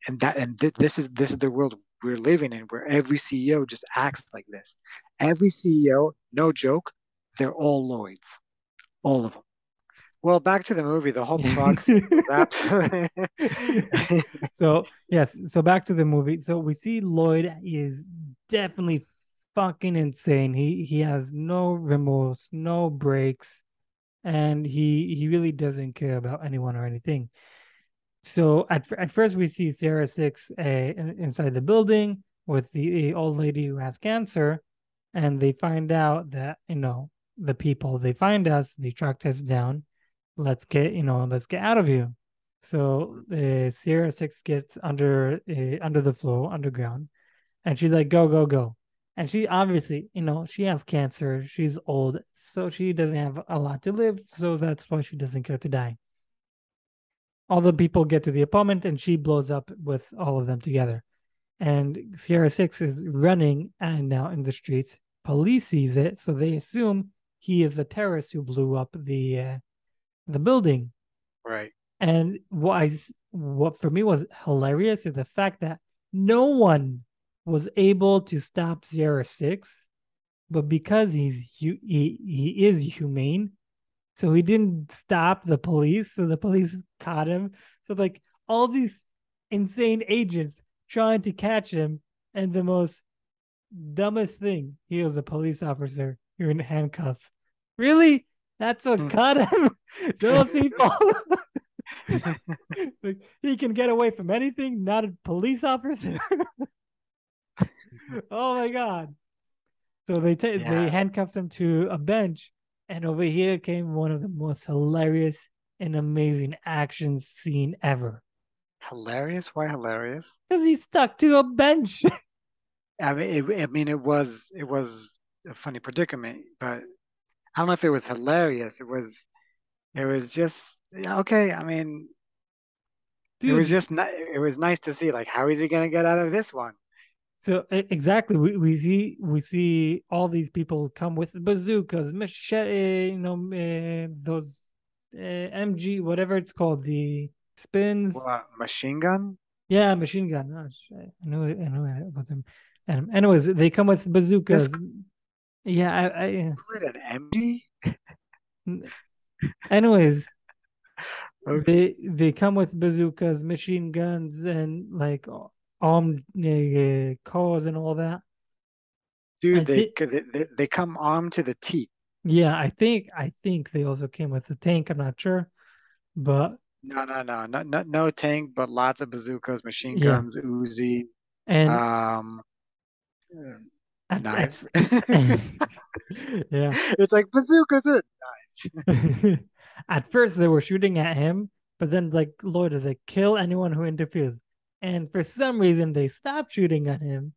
and that and th- this is this is the world we're living in where every CEO just acts like this. Every CEO, no joke, they're all Lloyds, all of them. Well, back to the movie. The whole absolutely. so yes, so back to the movie. So we see Lloyd is definitely fucking insane. He he has no remorse, no breaks, and he he really doesn't care about anyone or anything. So at at first we see Sierra Six uh, inside the building with the old lady who has cancer, and they find out that you know the people they find us, they tracked us down. Let's get you know let's get out of here. So uh, Sierra Six gets under uh, under the floor underground, and she's like, "Go, go, go!" And she obviously, you know, she has cancer. She's old, so she doesn't have a lot to live. So that's why she doesn't care to die. All the people get to the apartment, and she blows up with all of them together. And Sierra Six is running and now in the streets. Police sees it, so they assume he is the terrorist who blew up the uh, the building. Right. And what I what for me was hilarious is the fact that no one was able to stop Sierra Six, but because he's he he is humane, so he didn't stop the police. So the police caught him. So like all these insane agents trying to catch him, and the most dumbest thing, he was a police officer. You're in handcuffs. Really? That's what caught him. Those people. like, he can get away from anything, not a police officer. oh my god. So they t- yeah. they handcuffed him to a bench, and over here came one of the most hilarious and amazing action scene ever. Hilarious? Why hilarious? Because he's stuck to a bench. I mean, it, I mean, it was it was a funny predicament, but I don't know if it was hilarious. It was, it was just okay. I mean, Dude. it was just it was nice to see. Like, how is he gonna get out of this one? So exactly, we, we see we see all these people come with bazookas, machete, you know, uh, those uh, MG, whatever it's called, the spins. What, machine gun? Yeah, machine gun. Oh, I knew it. I it was them. And anyways, they come with bazookas. This, yeah, I. I an MG. anyways, okay. they they come with bazookas, machine guns, and like armed uh, cars and all that. Dude, they, th- they they come armed to the teeth. Yeah, I think I think they also came with a tank. I'm not sure, but no, no, no, no, no, no tank, but lots of bazookas, machine guns, yeah. Uzi, and um, knives. yeah, it's like bazookas and knives. at first, they were shooting at him, but then like Lloyd is like, kill anyone who interferes. And for some reason, they stopped shooting at him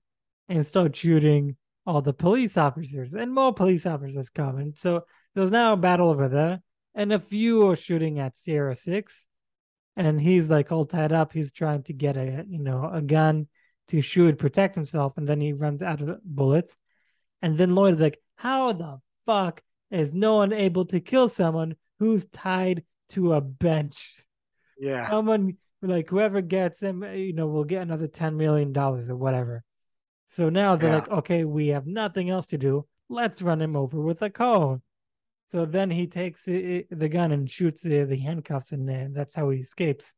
and start shooting all the police officers, and more police officers come. And so there's now a battle over there, and a few are shooting at Sierra Six, and he's like all tied up. He's trying to get a you know a gun to shoot, protect himself, and then he runs out of bullets. And then Lloyd is like, "How the fuck is no one able to kill someone who's tied to a bench?" Yeah, someone like whoever gets him, you know, will get another ten million dollars or whatever. So now they're yeah. like, okay, we have nothing else to do. Let's run him over with a car. So then he takes the, the gun and shoots the, the handcuffs, and that's how he escapes.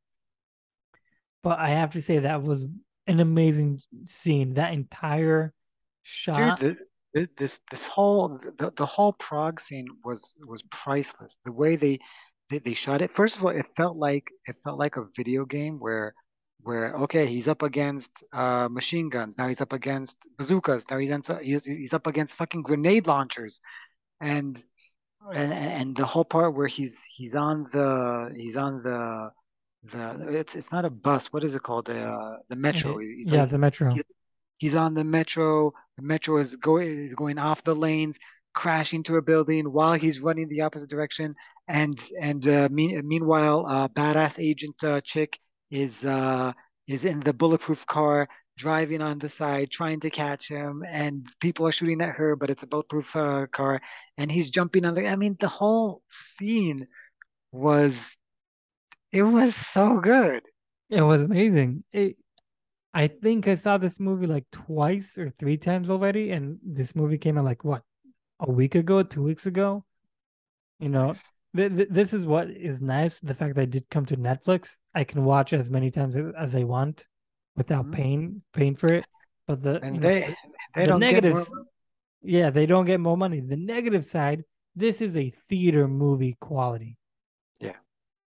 But I have to say that was an amazing scene. That entire shot. Dude, the, this this whole the, the whole Prague scene was was priceless. The way they they, they shot it. First of all, it felt like it felt like a video game where where okay, he's up against uh, machine guns. Now he's up against bazookas. Now he's he's up against fucking grenade launchers, and and and the whole part where he's he's on the he's on the the it's it's not a bus. What is it called? The uh, the metro. He's yeah, like, the metro. He's, he's on the metro. The metro is going is going off the lanes crashing to a building while he's running the opposite direction. And and uh, mean, meanwhile, uh, badass agent uh, chick is uh, is in the bulletproof car driving on the side trying to catch him and people are shooting at her but it's a bulletproof uh, car and he's jumping on the i mean the whole scene was it was so good it was amazing it, i think i saw this movie like twice or three times already and this movie came out like what a week ago, two weeks ago. You know, nice. th- th- this is what is nice. The fact that I did come to Netflix, I can watch as many times as I want without mm-hmm. paying paying for it. But the and they know, they the don't negatives, get more, Yeah, they don't get more money. The negative side, this is a theater movie quality.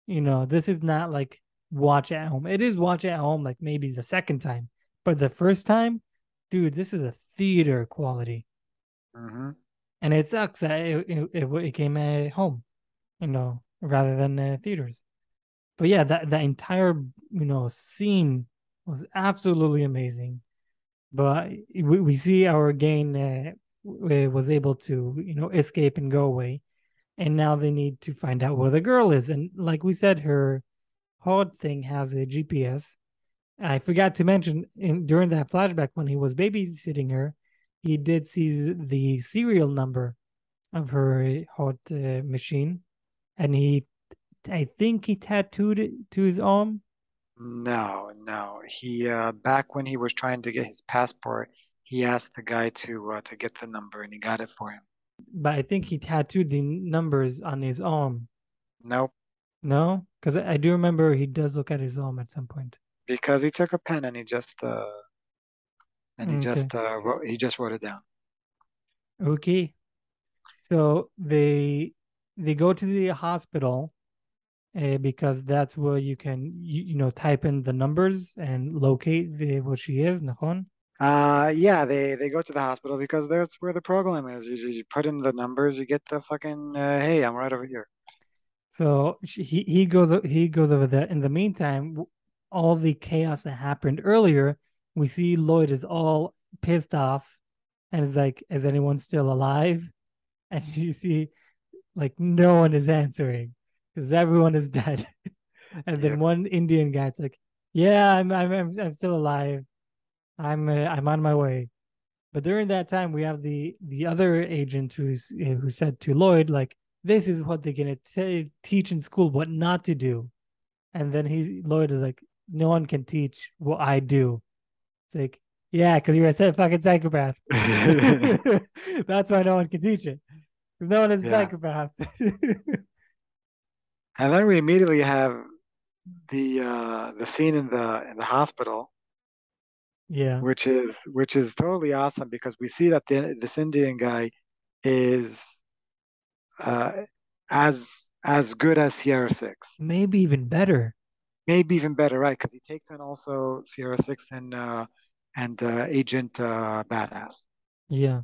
You know, this is not like watch at home. It is watch at home, like maybe the second time, but the first time, dude, this is a theater quality. hmm And it sucks that it, it, it, it came at home, you know, rather than uh, theaters. But yeah, that, that entire, you know, scene was absolutely amazing. But we, we see our gain uh, was able to, you know, escape and go away. And now they need to find out where the girl is. And like we said, her HUD thing has a GPS. I forgot to mention in during that flashback when he was babysitting her, he did see the serial number of her hot uh, machine, and he, I think he tattooed it to his arm. No, no. He uh, back when he was trying to get his passport, he asked the guy to uh, to get the number, and he got it for him. But I think he tattooed the numbers on his arm. Nope, No, because I do remember he does look at his arm at some point. because he took a pen and he just uh, and he Okay. just uh, wrote, he just wrote it down. Okay. So they they go to the hospital uh, because that's where you can you, you know type in the numbers and locate the what she is, Nahon. Uh, yeah, they they go to the hospital because that's where the program is. You, you put in the numbers, you get the fucking uh, hey, I'm right over here. So he he goes he goes over there. In the meantime, all the chaos that happened earlier, we see Lloyd is all pissed off, and is like, "Is anyone still alive?" And you see, like, no one is answering because everyone is dead. and then one Indian guy's like, "Yeah, I'm I'm I'm, I'm still alive. I'm uh, I'm on my way." But during that time, we have the the other agent who's uh, who said to Lloyd, like, "This is what they're gonna t- teach in school, what not to do." And then he Lloyd is like, "No one can teach what I do." It's like, yeah, because you're a fucking psychopath. That's why no one can teach it. Because no one is a Yeah. psychopath. And then we immediately have the uh, the scene in the in the hospital, yeah. which is which is totally awesome because we see that the, this Indian guy is uh, as as good as Sierra Six, Maybe even better. maybe even better, right? Because he takes in also Sierra Six and uh, and uh, Agent uh, Badass. Yeah.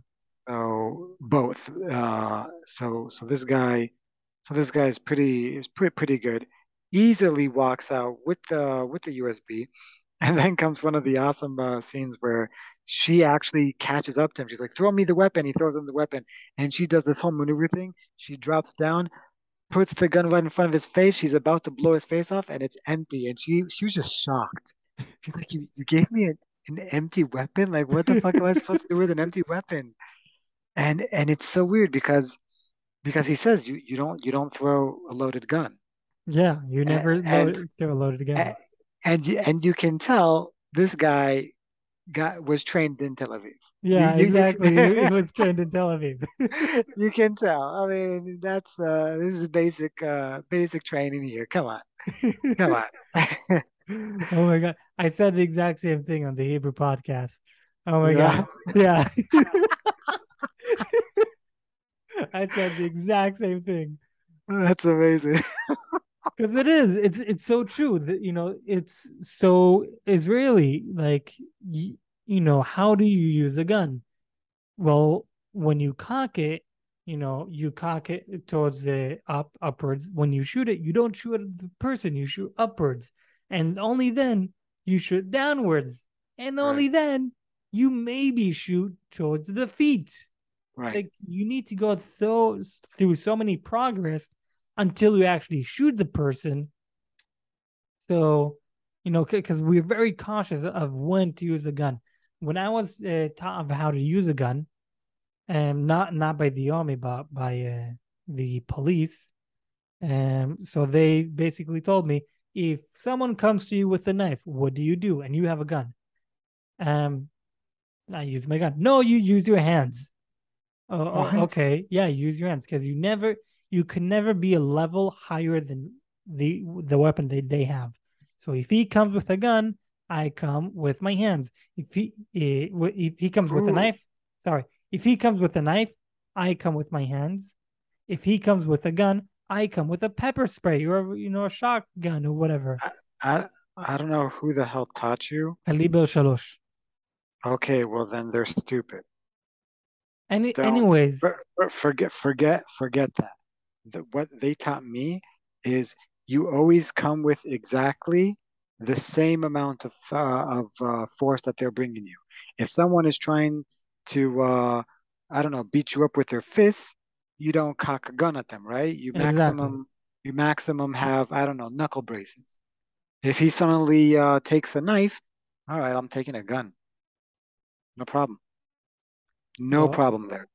So both. Uh, so so this guy, so this guy is pretty is pretty pretty good. Easily walks out with the with the USB, and then comes one of the awesome uh, scenes where she actually catches up to him. She's like, "Throw me the weapon." He throws him the weapon, and she does this whole maneuver thing. She drops down, puts the gun right in front of his face. She's about to blow his face off, and it's empty. And she she was just shocked. She's like, "You you gave me an, an empty weapon? Like, what the fuck am I supposed to do with an empty weapon?" And and it's so weird because because he says you you don't you don't throw a loaded gun. Yeah. You never And load, throw a loaded again. and and you, and you can tell this guy got was trained in Tel Aviv. Yeah, you- you exactly. can- it was trained in Tel Aviv. You can tell. I mean, that's uh this is basic uh basic training here. Come on. Come on. oh my god. I said the exact same thing on the Hebrew podcast. Oh my Yeah. god. Yeah. I said the exact same thing. That's amazing. Because it is. It's it's so true that you know, it's so Israeli. Like you, you know, how do you use a gun? Well, when you cock it, you know, you cock it towards the up upwards. When you shoot it, you don't shoot at the person, you shoot upwards. And only then you shoot downwards. And only Right. then you maybe shoot towards the feet. Right. Like you need to go so through so many progress until you actually shoot the person. So, you know, because we're very cautious of when to use a gun. When I was uh, taught of how to use a gun, um, not not by the army, but by uh, the police, um, so they basically told me if someone comes to you with a knife, what do you do? And you have a gun. Um, I use my gun. No, you use your hands. Oh, oh, okay. Yeah, use your hands because you never, you can never be a level higher than the the weapon they, they have. So if he comes with a gun, I come with my hands. If he eh, if he comes with a knife, sorry, If he comes with a knife, I come with my hands. If he comes with a gun, I come with a pepper spray or you know a shotgun or whatever. I, I, I don't know who the hell taught you. Calibre shalosh. Okay, well then they're stupid. Any, Don't anyways, for- forget forget forget that. The, what they taught me is you always come with exactly the same amount of uh, of uh, force that they're bringing you. If someone is trying to uh, I don't know beat you up with their fists, you don't cock a gun at them, right? You exactly. maximum you maximum have I don't know knuckle braces. If he suddenly uh, takes a knife, all right, I'm taking a gun. No problem. No So, problem there.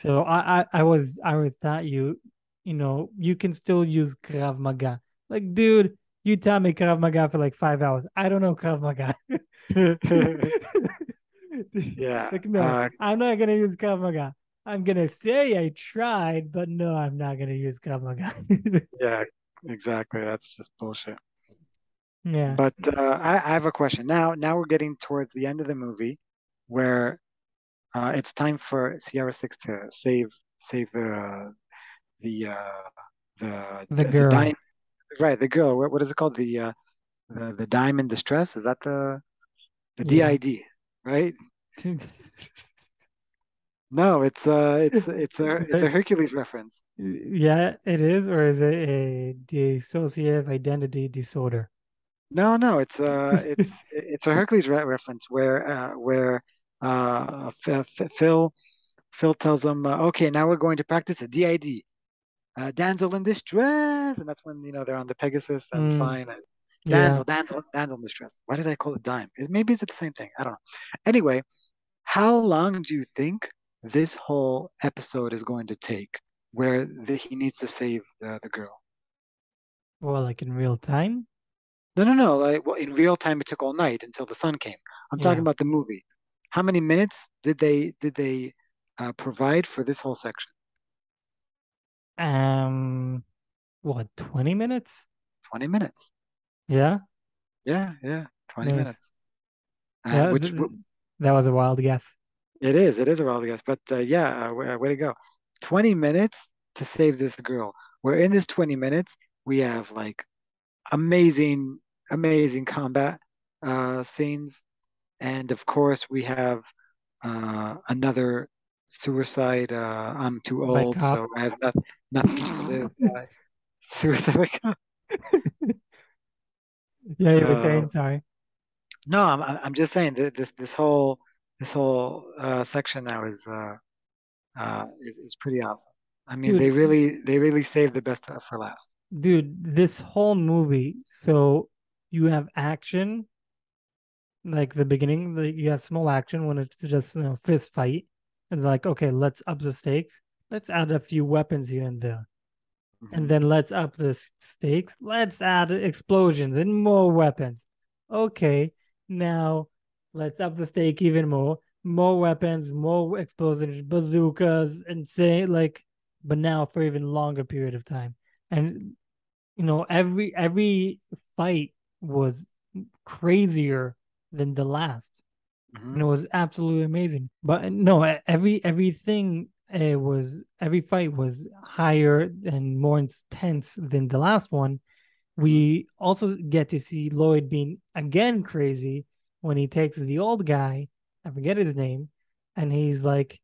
So I, I, I was, I was taught you, you know, you can still use Krav Maga. Like, dude, you taught me Krav Maga for like five hours. I don't know Krav Maga. Yeah. Like, no, Uh, I'm not gonna use Krav Maga. I'm gonna say I tried, but no, I'm not gonna use Krav Maga. yeah, exactly. That's just bullshit. yeah. But uh, I, I have a question. Now, now we're getting towards the end of the movie where uh, it's time for Sierra Six to save save uh, the uh, the The the girl. dime right the girl. What, what is it called? The uh, the the dime in distress. Is that the the Yeah. DID? Right? No, it's uh it's it's a it's a Hercules reference. Yeah, it is, or is it a dissociative identity disorder? No, no, it's uh it's it's a Hercules re reference where uh where uh Phil Phil tells them, uh, okay, now we're going to practice a DID, uh, damsel in distress, and that's when you know they're on the Pegasus and Mm, flying. And yeah. damsel, damsel, in distress. Why did I call it dime? Maybe it's the same thing? I don't know. Anyway, how long do you think this whole episode is going to take, where the, he needs to save the the girl? Well, like in real time? No, no, no. Like, well, in real time, it took all night until the sun came. I'm talking about the movie. How many minutes did they did they uh, provide for this whole section? Um, what, 20 minutes? 20 minutes. Yeah. Yeah, yeah, 20 Nice. minutes. And Yeah, which th- w- th- that was a wild guess. it is, it is a wild guess. But uh, yeah, uh, way, way to go. 20 minutes to save this girl. Where in this 20 minutes, we have like amazing, amazing combat uh, scenes. And of course, we have uh, another suicide. Uh, I'm too old, so I have not, nothing to live by. Suicide. Yeah, you were Uh, saying, sorry. no, I'm I'm just saying that this this whole this whole uh, section now is uh, uh, is is pretty awesome. I mean, they really they really saved the best for last. dude, this whole movie, so you have action, like the beginning, the, you have small action when it's just, you know, fist fight. And like, okay, let's up the stakes. Let's add a few weapons here and there. and Mhm. then let's up the stakes. Let's add explosions and more weapons. Okay, now let's up the stake even more. More weapons, more explosions, bazookas, and say like, but now for even longer period of time. And you know, every every fight was crazier than the last and Mhm. it mm-hmm. was absolutely amazing. But uh, no, e- every everything it was every fight was higher and more intense than the last one. We mm-hmm. also get to see Lloyd being again crazy when he takes the old guy, I forget his name, and he's like,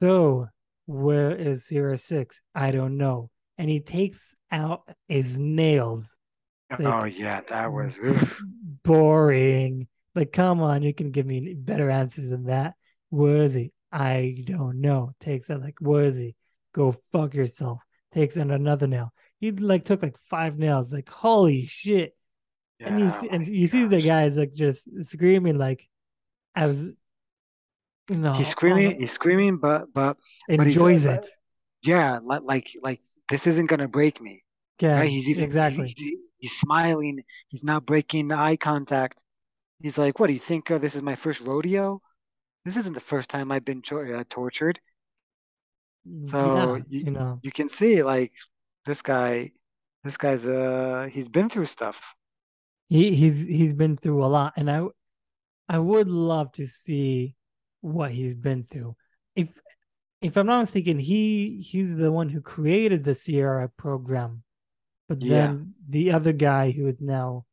"So, where is Sierra Six? I don't know." And he takes out his nails. Oh yeah, that was boring. Like, come on, you can give me better answers than that. Worthy. I don't know. Takes it like, Worthy. Go fuck yourself. Takes in another nail. He like took like five nails. Like, holy shit. And you Yeah, see, oh and you see the gosh. guys like just screaming like as you know He's screaming, he's screaming, but but enjoys but, it. yeah, li- like like this isn't gonna break me, Yeah, right? He's even exactly. he's, he's smiling. He's not breaking eye contact. He's like, "What do you think? Uh, this is my first rodeo? This isn't the first time I've been tor uh, tortured." So Yeah, you you know. you can see like this guy, this guy's uh he's been through stuff. He he's he's been through a lot and I I would love to see what he's been through. If if I'm not mistaken, he he's the one who created the Sierra program, but Yeah. then the other guy who is now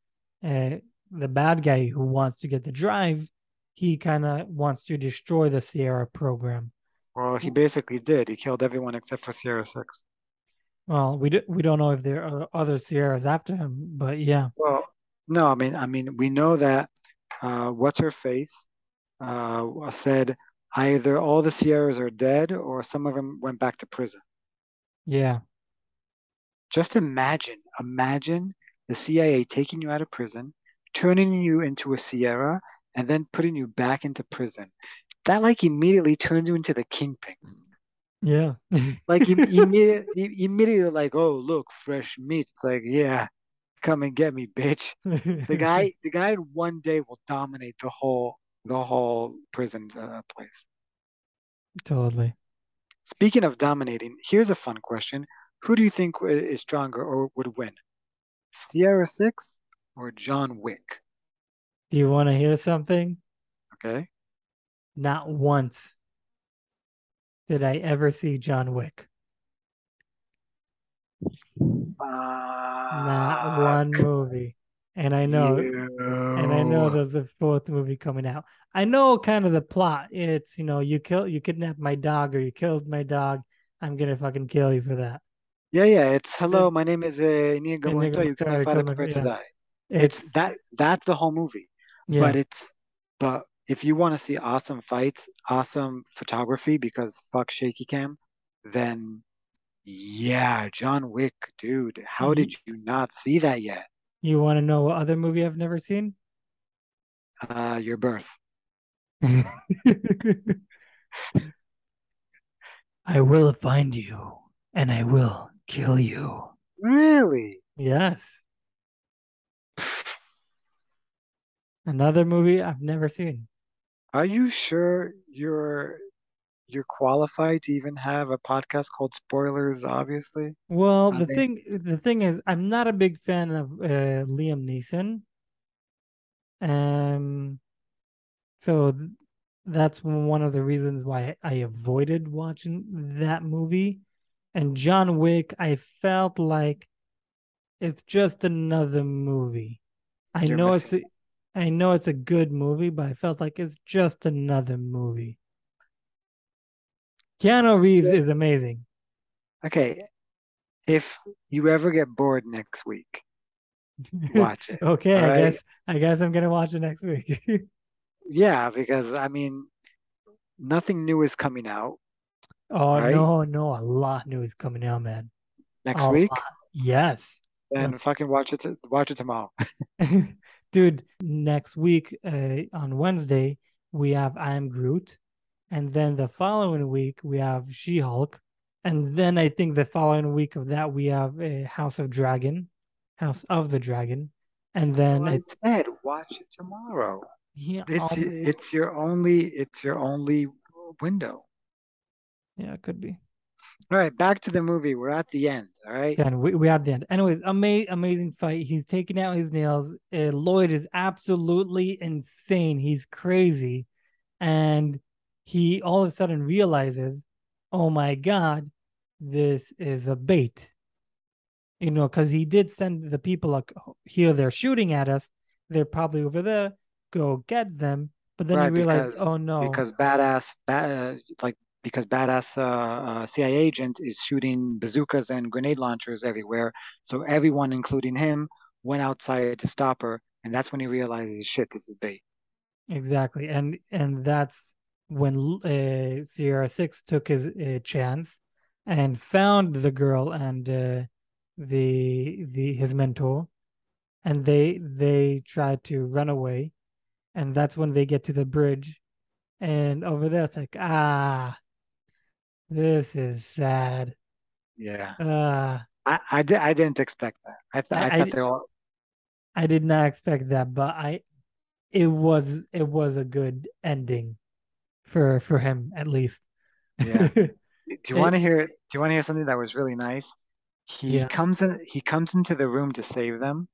uh, the bad guy who wants to get the drive, he kind of wants to destroy the Sierra program. Well, he basically did. He killed everyone except for Sierra 6. Well, we do, we don't know if there are other Sierras after him, but yeah, Well, no, I mean, I mean, we know that uh, what's her face uh, said either all the Sierras are dead or some of them went back to prison. yeah, Just imagine, imagine the CIA taking you out of prison, turning you into a Sierra, and then putting you back into prison. That like immediately turns you into the kingpin. yeah. Like im- immediately, immediately, like, oh look, fresh meat. It's like, yeah, come and get me, bitch. The guy, the guy, in one day will dominate the whole, the whole prison uh, place. totally. Speaking of dominating, here's a fun question: Who do you think is stronger or would win, Sierra Six or John Wick? Do you want to hear something? Okay. Not once did I ever see John Wick. Not one movie. And I know, and I know there's a fourth movie coming out. I know kind of the plot. It's, you know, you kill, you kidnapped my dog or you killed my dog. I'm gonna fucking kill you for that. Yeah, yeah. It's It, hello. My name is uh, Inigo Montoya. You killed my killed prepare to die. It's, that. That's the whole movie. yeah, But it's. But if you want to see awesome fights, awesome photography, because fuck shaky cam, then yeah, John Wick, dude. How you, did you not see that yet? you want to know what other movie I've never seen? Uh, your birth. I will find you and I will kill you. Really? Yes. Another movie I've never seen. Are you sure you're you're qualified to even have a podcast called Spoilers, obviously? Well, I the thing the thing is I'm not a big fan of uh, Liam Neeson. Um so th- that's one of the reasons why I avoided watching that movie. And John Wick, I felt like it's just another movie. I you're know it's missing. a, I know it's a good movie, but I felt like it's just another movie. Keanu Reeves is amazing. Okay, if you ever get bored next week, watch it. Okay, I right? guess I guess I'm gonna watch it next week. Yeah, because I mean, nothing new is coming out, Oh right? no, no, a lot new is coming out, man. Next A week, lot. Yes. then Let's fucking watch it. Watch it tomorrow. dude, next week, uh, on Wednesday, we have I Am Groot, and then the following week we have She-Hulk, and then I think the following week of that we have uh, House of Dragon, House of the Dragon, and then Well, I I said watch it tomorrow. yeah, It's also it's your only it's your only window. yeah, it could be. All right, back to the movie. We're at the end. All right. Then we we at the end. Anyways, ama- amazing fight. He's taking out his nails. Uh, Lloyd is absolutely insane. He's crazy, and he all of a sudden realizes, "Oh my god, this is a bait." You know, because he did send the people like, here. They're shooting at us. They're probably over there. Go get them. But then he Right, realized, because "Oh no, because badass ba uh, like because badass uh, uh, CIA agent is shooting bazookas and grenade launchers everywhere. So everyone, including him, went outside to stop her, and that's when he realizes, shit, this is bait. exactly." And and that's when uh, Sierra Six took his uh, chance and found the girl and uh, the the his mentor, and they they tried to run away, and that's when they get to the bridge, and over there it's like ah, this is sad. Yeah, Ah, I I, di I didn't expect that. I th I I, thought I they all I did not expect that, but I it was it was a good ending for for him at least. yeah. Do you want to hear? Do you want to hear something that was really nice? He yeah. comes in. He comes into the room to save them.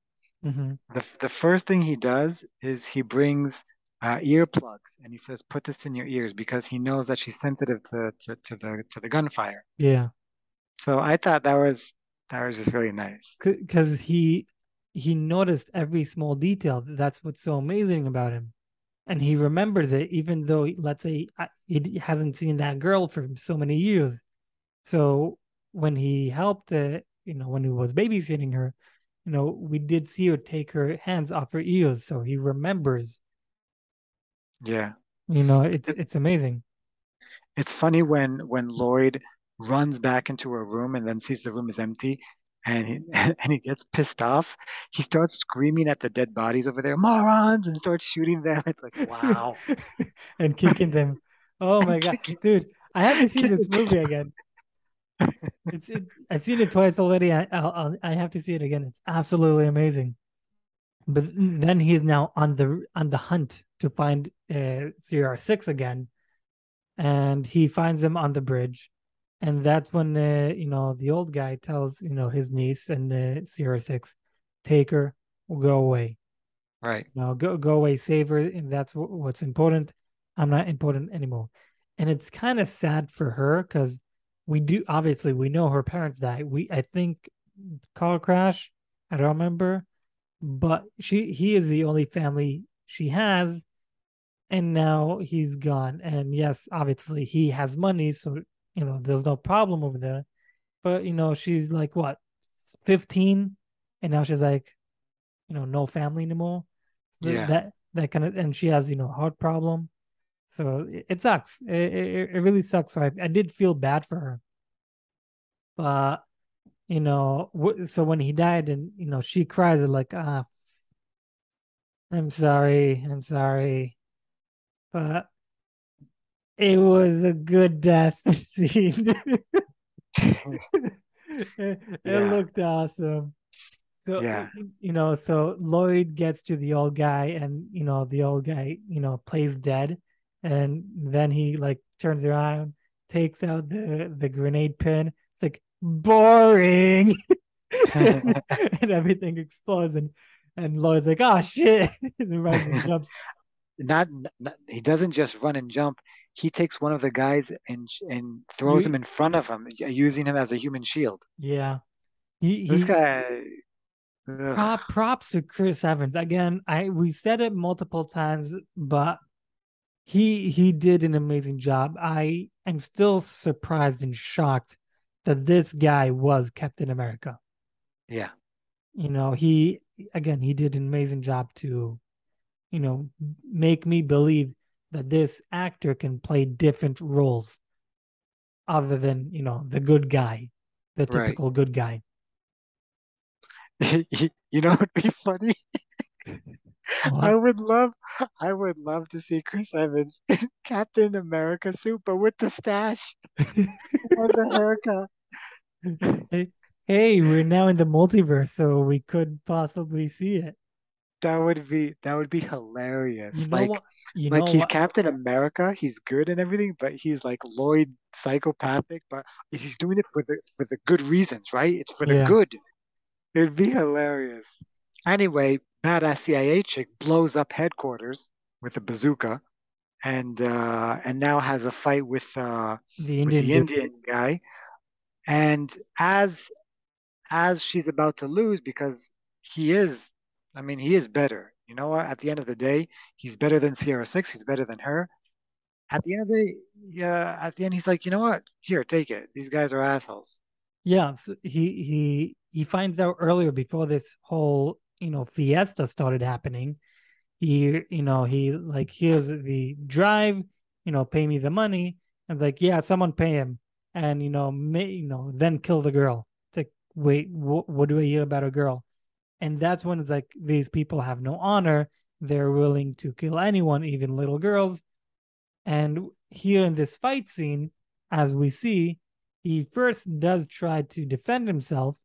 hmm The the first thing he does is he brings uh, earplugs, and he says, "Put this in your ears," because he knows that she's sensitive to, to, to the to the gunfire. Yeah. So I thought that was that was just really nice. Because he he noticed every small detail. That's what's so amazing about him. And he remembers it, even though, let's say, he hasn't seen that girl for so many years. So when he helped, uh, you know, when he was babysitting her, you know, we did see her take her hands off her ears. So he remembers. Yeah. You know, it's it's amazing. It's funny when when Lloyd runs back into her room and then sees the room is empty and he and he gets pissed off. He starts screaming at the dead bodies over there, morons, and starts shooting them. It's like wow, and kicking them. Oh my god, dude! I have to see this movie again. It's it, I've seen it twice already. I I'll, I have to see it again. It's absolutely amazing. But then he's now on the on the hunt to find uh, Sierra 6 again, and he finds him on the bridge and that's when uh, you know the old guy tells you know his niece and uh, Sierra 6, take her, go away. Right. You know, go go away, save her, and that's w- what's important. I'm not important anymore, and it's kind of sad for her because we do obviously we know her parents died. We I think car crash. I don't remember, but she he is the only family she has, and now he's gone. And yes, obviously he has money, so you know, there's no problem over there. But you know, she's like what, fifteen, and now she's like, you know, no family anymore. So yeah. That that kind of, and she has you know heart problem. So it, it sucks. It, it, it really sucks. So I I did feel bad for her. But you know, so when he died, and you know, she cries like, ah, I'm sorry, I'm sorry. But it was a good death scene. it, yeah. looked awesome. So yeah. you know, so Lloyd gets to the old guy and you know, the old guy, you know, plays dead. And then he like turns around, takes out the the grenade pin. It's like boring. and everything explodes and and Lloyd's like, oh shit. and runs and jumps. Not, not he doesn't just run and jump he takes one of the guys and and throws you, him in front of him, using him as a human shield. Yeah, he, this he, guy. Prop, ah, props to Chris Evans again. I we said it multiple times, but he he did an amazing job. I am still surprised and shocked that this guy was Captain America. Yeah, you know he again he did an amazing job to, you know, make me believe that this actor can play different roles other than you know the good guy the typical right. good guy you know it'd be funny I would love I would love to see Chris Evans in Captain America suit, but with the stash and the haircut. Hey, hey, we're now in the multiverse, so we could possibly see it. That would be that would be hilarious. You know like what? You like he's what? Captain America, he's good and everything, but he's like Lloyd psychopathic, but he's doing it for the for the good reasons, right? It's for the yeah. good. It'd be hilarious. Anyway, badass CIA chick blows up headquarters with a bazooka and uh and now has a fight with uh the Indian, with the Indian guy. And as as she's about to lose because he is I mean he is better you know what? At the end of the day, he's better than Sierra Six. He's better than her. At the end of the yeah. At the end, he's like, you know what? Here, take it. These guys are assholes. Yeah. So he he he finds out earlier before this whole you know fiesta started happening. He you know he like here's the drive. You know, pay me the money. And like, yeah, someone pay him, and you know, may, you know, then kill the girl. It's like, wait, wh- what do I hear about a girl? and that's when it's like these people have no honor they're willing to kill anyone even little girls and here in this fight scene as we see he first does try to defend himself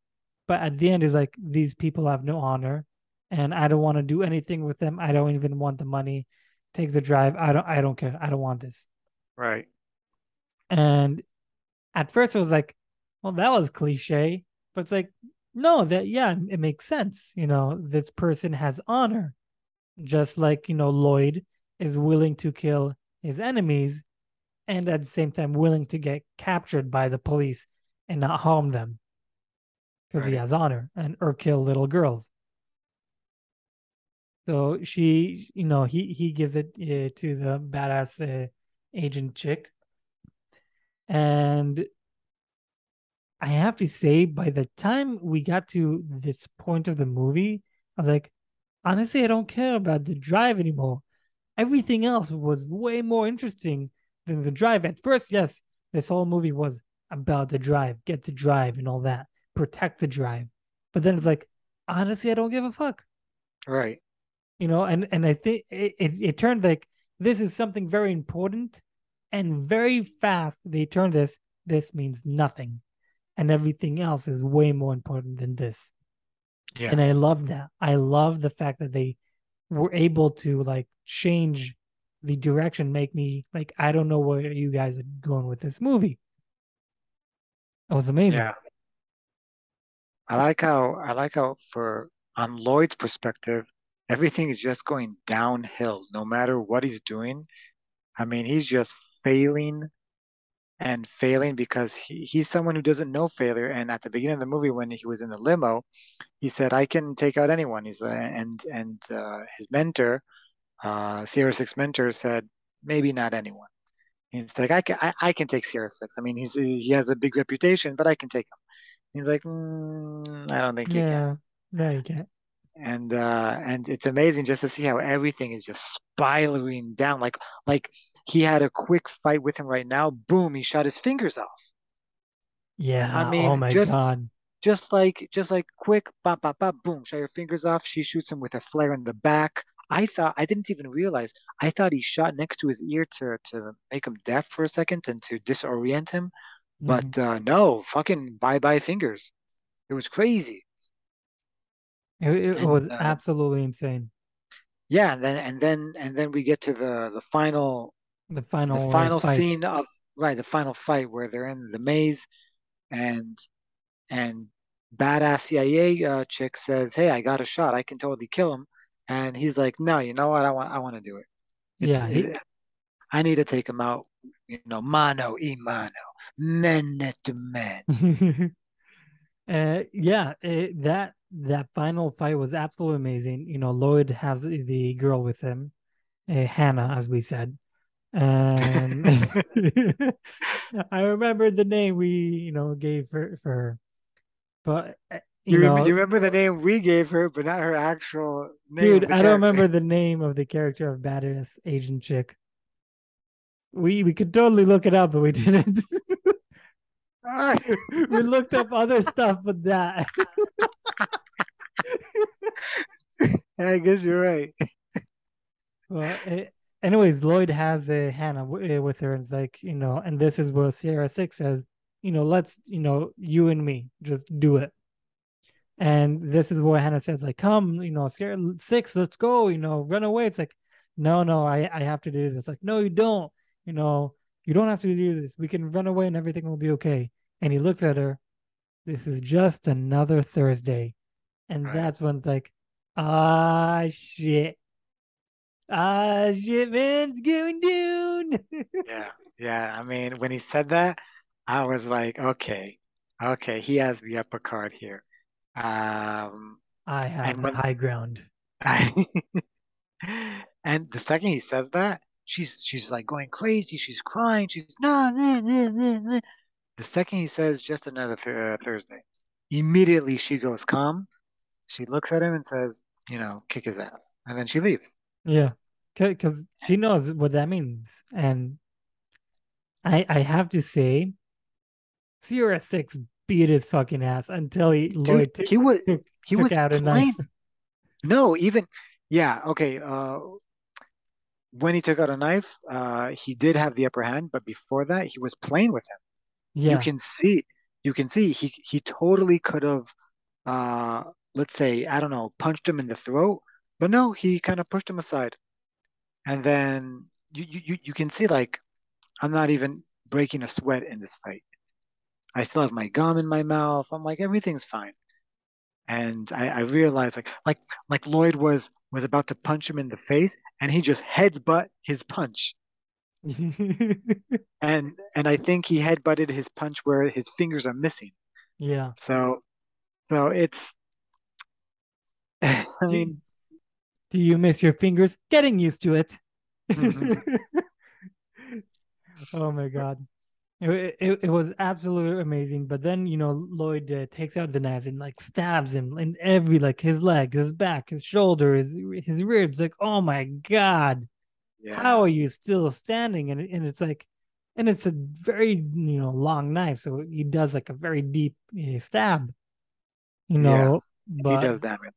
but at the end is like these people have no honor and i don't want to do anything with them. I don't even want the money. Take the drive. I don't i don't care. I don't want this. Right. And at first it was like well that was cliche. But it's like no that yeah it makes sense. You know this person has honor. Just like you know lloyd is willing to kill his enemies and at the same time willing to get captured by the police and not harm them because right. he has honor and or kill little girls. So she, you know, he he gives it uh, to the badass uh, agent chick, and I have to say, by the time we got to this point of the movie, I was like, honestly, I don't care about the drive anymore. Everything else was way more interesting than the drive. At first, yes, this whole movie was about the drive, get the drive and all that, protect the drive. But then it's like, honestly, I don't give a fuck. Right. You know, and and I think it, it, it turned like this is something very important, and very fast they turned this. This means nothing, and everything else is way more important than this. Yeah. And I love that. I love the fact that they were able to like change the direction, make me like I don't know where you guys are going with this movie. It was amazing. Yeah. I like how I like how for on Lloyd's perspective, everything is just going downhill no matter what he's doing. I mean, he's just failing and failing because he, he's someone who doesn't know failure. And at the beginning of the movie, when he was in the limo, he said, "I can take out anyone." He's uh, and and uh, his mentor, uh, Sierra Six mentor, said, "Maybe not anyone." He's like, I can, I, I can take Sierra Six. I mean, he's he has a big reputation, but I can take him. He's like, mm, I don't think you yeah, can. No, you can't. And uh, and it's amazing just to see how everything is just spiraling down. Like like he had a quick fight with him right now. Boom, he shot his fingers off. Yeah. I mean, oh my just, god. Just like just like quick, bop bop bop, boom, shot your fingers off. She shoots him with a flare in the back. I thought I didn't even realize. I thought he shot next to his ear to to make him deaf for a second and to disorient him. Mm-hmm. But uh, no, fucking bye bye fingers. It was crazy. It, it and, was uh, absolutely insane. Yeah, and then and then and then we get to the the final the final the final fight. scene of right the final fight where they're in the maze and and badass CIA uh, chick says, "Hey, I got a shot. I can totally kill him." And he's like, "No, you know what? I want I want to do it. It's, yeah, he... I need to take him out. You know, mano y mano, men to men." uh, yeah, it, that that final fight was absolutely amazing. You know, Lloyd has the girl with him, uh, Hannah, as we said. And I remember the name we, you know, gave her for her. But uh, you, you, know, you remember the name we gave her, but not her actual name. Dude, I don't remember the name of the character of Badass Asian chick. We we could totally look it up, but we didn't. we looked up other stuff, but that. I guess you're right. Well, it, anyways, Lloyd has a Hannah w- eh, with her, and it's like you know, and this is where Sierra Six says, you know, let's you know, you and me, just do it. And this is where Hannah says, like, come, you know, Sierra Six, let's go, you know, run away. It's like, no, no, I I have to do this. Like, no, you don't. You know, you don't have to do this. We can run away and everything will be okay. And he looks at her. This is just another Thursday. And right. that's when it's like, ah, shit. Ah, shit, man, it's going down. yeah, yeah. I mean, when he said that, I was like, okay, okay, he has the upper card here. Um, I have when, high ground. I, and the second he says that, she's she's like going crazy. She's crying. She's nah, nah, nah, nah, nah. The second he says just another th- uh, Thursday, immediately she goes calm. She looks at him and says, you know, kick his ass, and then she leaves. Yeah, because she knows what that means, and I I have to say, Sierra Six beat his fucking ass until he Dude, Lloyd t- he was took, he took was out a knife. No, even yeah, okay. Uh, when he took out a knife, uh, he did have the upper hand, but before that, he was playing with him. Yeah. You can see, you can see he he totally could have, uh, let's say I don't know, punched him in the throat, but no, he kind of pushed him aside, and then you you you can see like I'm not even breaking a sweat in this fight. I still have my gum in my mouth. I'm like everything's fine. and I, I realized like like like Lloyd was was about to punch him in the face, and he just headbutt his punch, and and I think he headbutted his punch where his fingers are missing. yeah. So so it's I Do, mean do you miss your fingers? Getting used to it. mhm, oh my god. It, it, it was absolutely amazing. But then, you know, Lloyd uh, takes out the knives and like stabs him in every like his leg, his back, his shoulder, his his ribs. Like, oh my god, how are you still standing? And and it's like, and it's a very you know long knife, so he does like a very deep uh, stab, you know, yeah know. he does damage.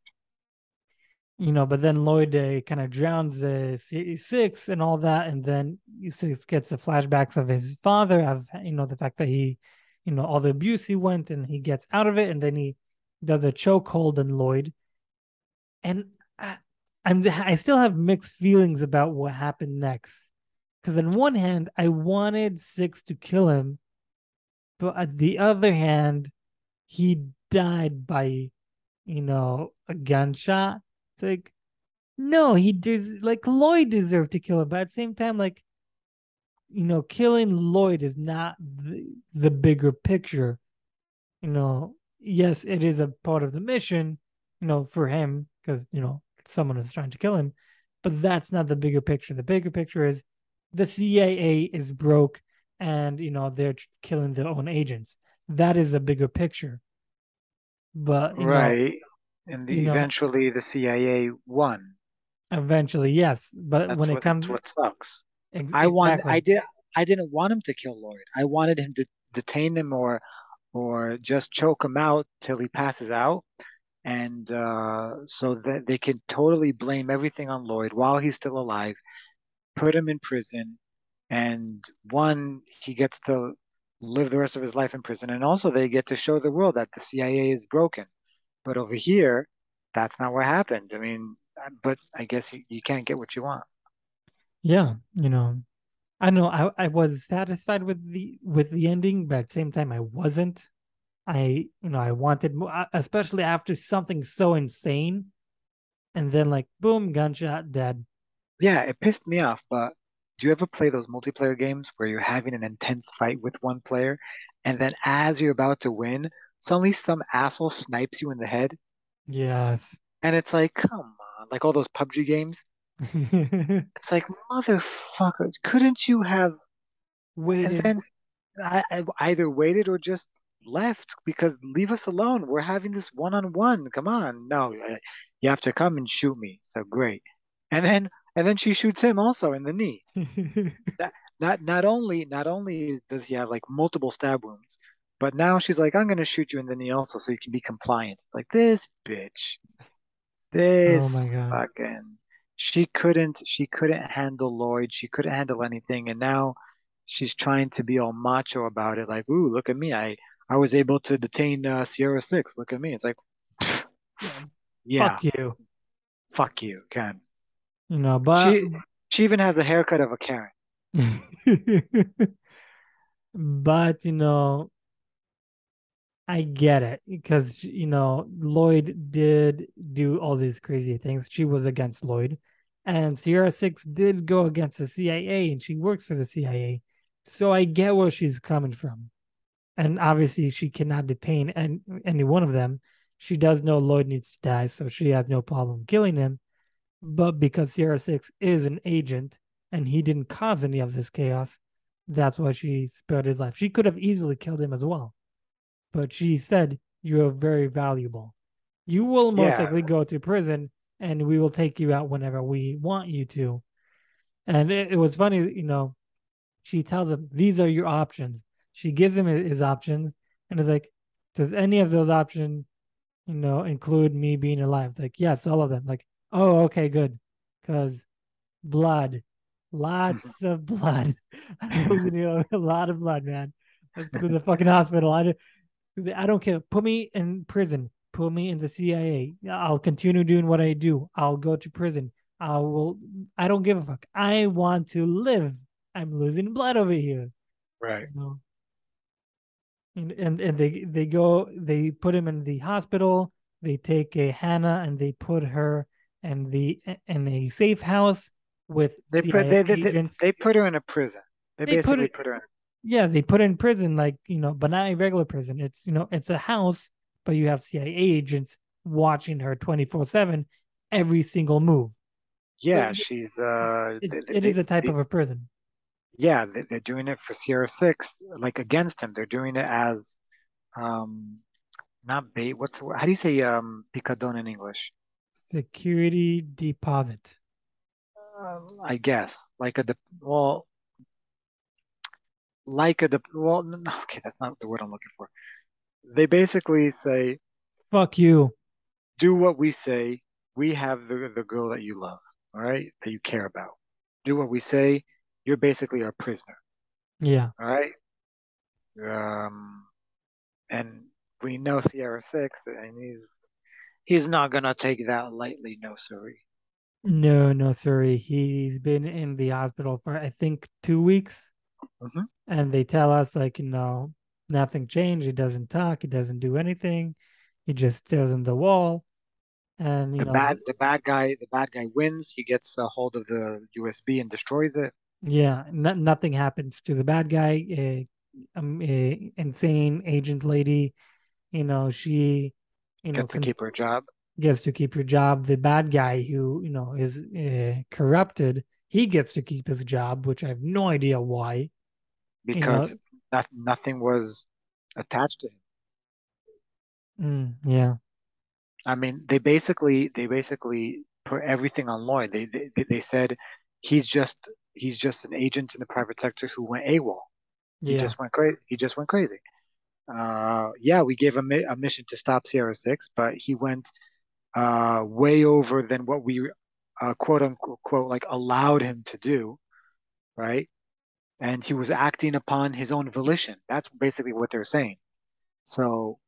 you know, but then Lloyd uh, kind of drowns uh, six and all that, and then six gets the flashbacks of his father, of you know the fact that he, you know, all the abuse he went, and he gets out of it, and then he does a chokehold on Lloyd, and I'm I still have mixed feelings about what happened next, because on one hand I wanted Six to kill him, but on the other hand, he died by, you know, a gunshot. It's like no, he does like Lloyd deserved to kill him, but at the same time, like you know, killing Lloyd is not the, the bigger picture. You know, yes, it is a part of the mission, you know, for him because you know someone is trying to kill him, but that's not the bigger picture. The bigger picture is the CIA is broke, and you know they're killing their own agents. That is a bigger picture. But you know, Right. And the, know, eventually the CIA won. eventually, yes. But That's when it what that's comes, what sucks. ex- I want I did I didn't want him to kill Lloyd. I wanted him to detain him or or just choke him out till he passes out. And uh, so that they can totally blame everything on Lloyd while he's still alive, put him in prison, and one, he gets to live the rest of his life in prison, and also they get to show the world that the CIA is broken. But over here, that's not what happened. I mean, but I guess you, you can't get what you want. Yeah, you know, I know I, I was satisfied with the with the ending, but at the same time I wasn't. I you know I wanted more, uh, especially after something so insane, and then like boom, gunshot, dead. Yeah, it pissed me off, but do you ever play those multiplayer games where you're having an intense fight with one player, and then as you're about to win, suddenly some asshole snipes you in the head, Yes. and it's like, come on, like all those PUBG games. It's like, motherfucker, couldn't you have? And Waited. then I, I either waited or just left because leave us alone. We're having this one-on-one. Come on, no, you have to come and shoot me. So great. And then and then she shoots him also in the knee. That not not only not only does he have like multiple stab wounds, but now she's like, I'm gonna shoot you in the knee also so you can be compliant. Like this bitch. Oh This my god. fucking she couldn't she couldn't handle Lloyd. She couldn't handle anything, and now she's trying to be all macho about it. Like, ooh, look at me. I I was able to detain uh, Sierra Six. Look at me. It's like, Yeah. Fuck you. fuck you, Ken. You know, but She she even has a haircut of a Karen. but you know, I get it because you know Lloyd did do all these crazy things. She was against Lloyd, and Sierra Six did go against the CIA, and she works for the CIA. So I get where she's coming from, and obviously she cannot detain any, any one of them. She does know Lloyd needs to die, so she has no problem killing him. But because Sierra Six is an agent and he didn't cause any of this chaos, that's why she spared his life. She could have easily killed him as well but she said you are very valuable. You will most Yeah, likely go to prison and we will take you out whenever we want you to. And it, it was funny, you know, she tells him, These are your options. She gives him his options and is like, Does any of those options, you know, include me being alive? It's like, Yes, all of them. Like, oh, okay, good. Because blood, lots of blood. You know, a lot of blood, man. Let's go to the fucking hospital. I, I don't care. Put me in prison. Put me in the CIA. I'll continue doing what I do. I'll go to prison. I will. I don't give a fuck. I want to live. I'm losing blood over here. right. You know? And and, and they they go. They put him in the hospital. they take a Hannah and they put her in the in a safe house with They CIA put they they, they, put her in a prison. They, They put basically it- put her in. yeah, they put her in prison, like you know, but not a regular prison. It's you know, it's a house, but you have CIA agents watching her twenty four seven, every single move. Yeah, it- she's uh. It, they- it they- is a type of a prison. Yeah, they, they're doing it for Sierra Six, like against him. They're doing it as, um, not bait. What's the? How do you say um picadon in English? Security deposit. Um, I guess like a de well, like a de well. No, okay, that's not the word I'm looking for. They basically say, Fuck you. do what we say. We have the the girl that you love, all right, that you care about. Do what we say. You're basically our prisoner, Yeah. all right. Um, and we know Sierra Six, and he's he's not gonna take that lightly, no, sorry. No, no, sorry. He's been in the hospital for I think two weeks. Mhm. And they tell us like, you know, nothing changed. He doesn't talk, he doesn't do anything. He just stares in the wall. And you The know, bad the bad guy the bad guy wins. He gets a hold of the USB and destroys it. Yeah, no, nothing happens to the bad guy. A, um, a insane agent lady, you know, she, you know, Gets to con- keep her job. gets to keep your job. The bad guy who, you know, is uh, corrupted, he gets to keep his job, which I have no idea why. You know, because not, nothing was attached to him. mm, yeah, I mean, they basically they basically put everything on Lloyd. They they they said he's just he's just an agent in the private sector who went AWOL. He yeah, just went crazy. He just went crazy. Uh, yeah, we gave him a mission to stop Sierra Six, but he went uh way over than what we uh, quote unquote like allowed him to do, right? And he was acting upon his own volition. That's basically what they're saying. So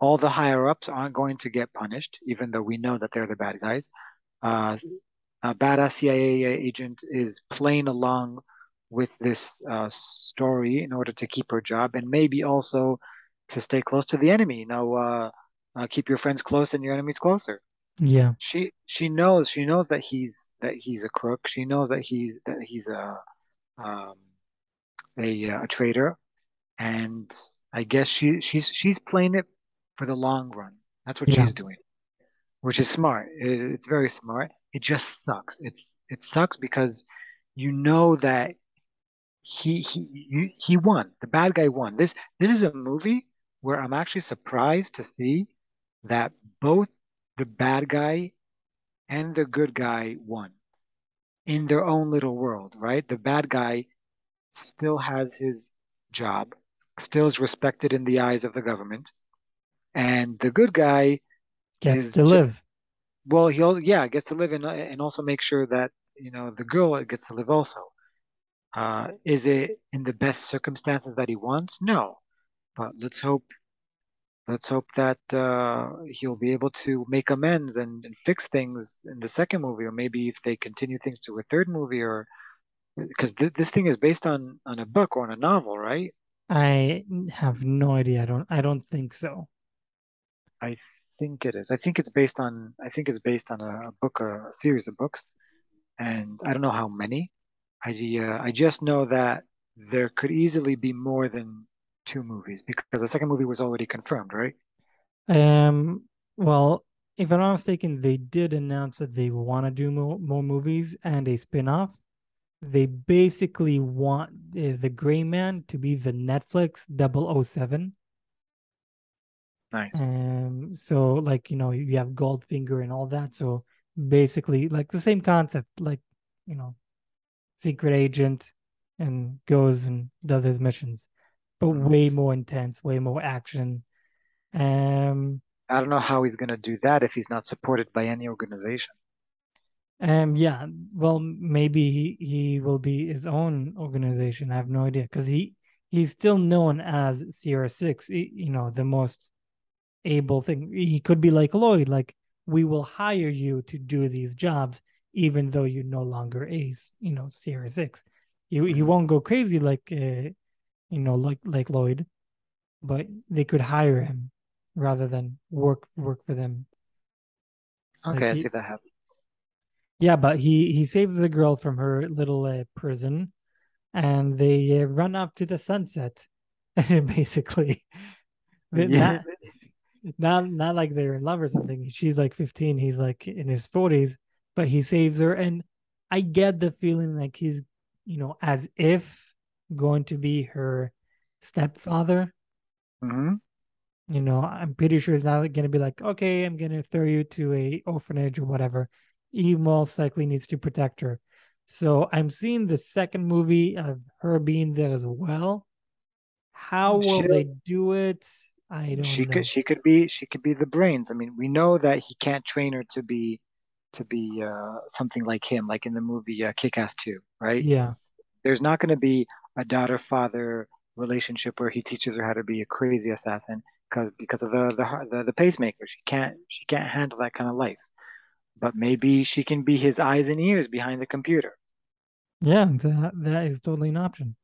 all the higher ups aren't going to get punished, even though we know that they're the bad guys. Uh, a badass CIA agent is playing along with this uh, story in order to keep her job and maybe also to stay close to the enemy. You know, uh, uh, keep your friends close and your enemies closer. yeah, She she knows she knows that he's that he's a crook. She knows that he's that he's a um, a, a traitor, and I guess she she's she's playing it for the long run. That's what yeah, she's doing, which is smart. It, it's very smart. It just sucks. It's it sucks because you know that he he he won. The bad guy won. This this is a movie where I'm actually surprised to see that both the bad guy and the good guy won in their own little world, right? The bad guy still has his job, still is respected in the eyes of the government, and the good guy gets to live. Well, he al yeah gets to live and and also make sure that you know the girl gets to live also. Uh, is it in the best circumstances that he wants? No, but let's hope let's hope that uh, he'll be able to make amends and, and fix things in the second movie, or maybe if they continue things to a third movie, or because th this thing is based on on a book or on a novel, right? I have no idea. I don't. I don't think so. I think it is. I think it's based on I think it's based on a, a book, a, a series of books, and I don't know how many. I uh, I just know that there could easily be more than two movies because the second movie was already confirmed, right? Um. Well, if I'm not mistaken, they did announce that they want to do more, more movies and a spin-off. They basically want uh, the Gray Man to be the Netflix 007. Nice. Um. So, like you know, you have Goldfinger and all that. So basically, like the same concept, like you know, secret agent and goes and does his missions, but Mhm. way more intense, way more action. Um. I don't know how he's gonna do that if he's not supported by any organization. Um, yeah, well, maybe he, he will be his own organization. I have no idea because he he's still known as Sierra 6, You know, the most able thing. He could be like Lloyd, like we will hire you to do these jobs, even though you're no longer a s- you know Sierra Six. He he Mhm. won't go crazy like uh, you know like like Lloyd, but they could hire him. rather than work work for them. Like Okay, I he, see that happen. yeah, but he he saves the girl from her little uh, prison, and they uh, run up to the sunset, basically. Yeah. Not not not like they're in love or something. She's like 15, he's like in his 40s, but he saves her, and I get the feeling like he's, you know, as if going to be her stepfather hmm you know, I'm pretty sure it's not going to be like, okay, I'm going to throw you to a orphanage or whatever. He most likely needs to protect her. So I'm seeing the second movie of her being there as well. How will they do it? I she don't could know. she could be she could be the brains. I mean, we know that he can't train her to be to be uh, something like him, like in the movie uh, Kick-Ass 2, right? Yeah, There's not going to be a daughter-father relationship where he teaches her how to be a crazy assassin because because of the the the, the pacemaker. She can't she can't handle that kind of life. But maybe she can be his eyes and ears behind the computer. yeah, that, that is totally an option.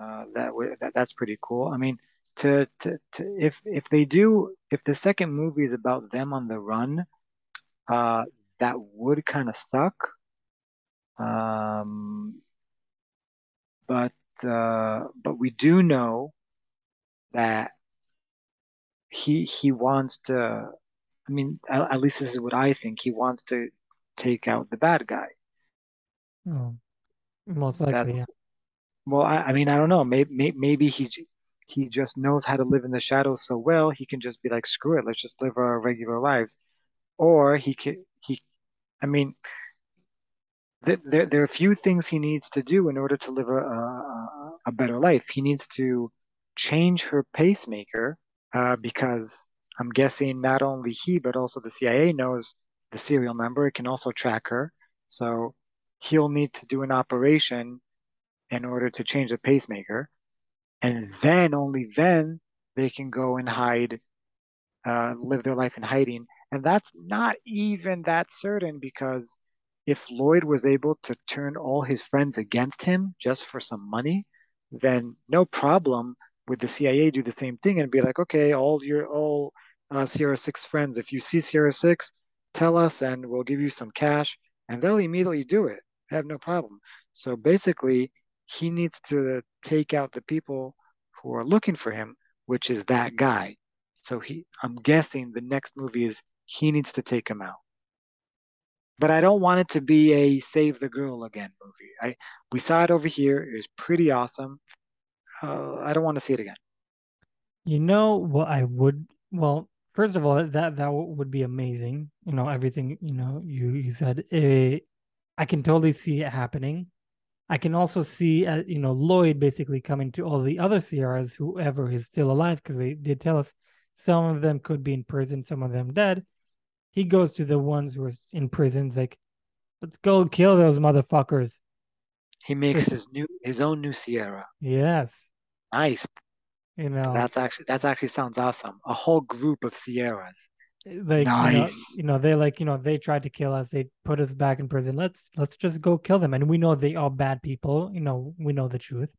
Uh, that, that that's pretty cool. I mean, to, to to if if they do if the second movie is about them on the run, uh, that would kind of suck. Um, but uh, but we do know that he he wants to. I mean, at, at least this is what I think. He wants to take out the bad guy. Oh, most That likely, yeah. well, I, I mean, I don't know. Maybe maybe he j- he just knows how to live in the shadows so well. He can just be like, screw it, let's just live our regular lives. Or he could he. I mean, th there there are a few things he needs to do in order to live a a, a better life. He needs to change her pacemaker uh, because I'm guessing not only he but also the CIA knows the serial number. It can also track her, so he'll need to do an operation in order to change the pacemaker, and then only then they can go and hide uh, live their life in hiding. And that's not even that certain because if Lloyd was able to turn all his friends against him just for some money, then no problem would the CIA do the same thing and be like, okay, all your all uh, Sierra Six friends, if you see Sierra Six, tell us and we'll give you some cash, and they'll immediately do it. They have no problem. So basically, he needs to take out the people who are looking for him, which is that guy. So he, I'm guessing the next movie is he needs to take him out. But I don't want it to be a save the girl again movie. I we saw it over here. It was pretty awesome. Uh, I don't want to see it again. You know what I would, well, first of all, that that would be amazing. You know, everything, you know, you you said, eh, I can totally see it happening. I can also see, uh, you know, Lloyd basically coming to all the other Sierras, whoever is still alive, because they did tell us some of them could be in prison, some of them dead. He goes to the ones who are in prisons, like, let's go kill those motherfuckers. He makes his new his own new Sierra. Yes, Nice. you know, That's actually that's actually sounds awesome. A whole group of Sierras. Like you know, you know, they like, you know, they tried to kill us, they put us back in prison. Let's let's just go kill them, and we know they are bad people. You know, we know the truth,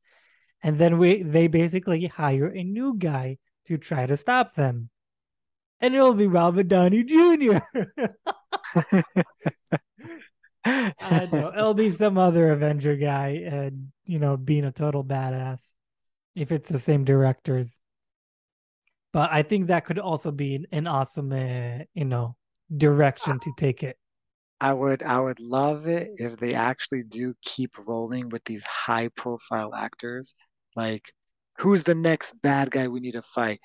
and then we they basically hire a new guy to try to stop them. and it'll be Robert Downey Jr. I know it'll be some other Avenger guy, and you know, being a total badass if it's the same directors. But I think that could also be an, awesome, uh, you know, direction to take it. I would I would love it if they actually do keep rolling with these high profile actors. Like, who's the next bad guy we need to fight?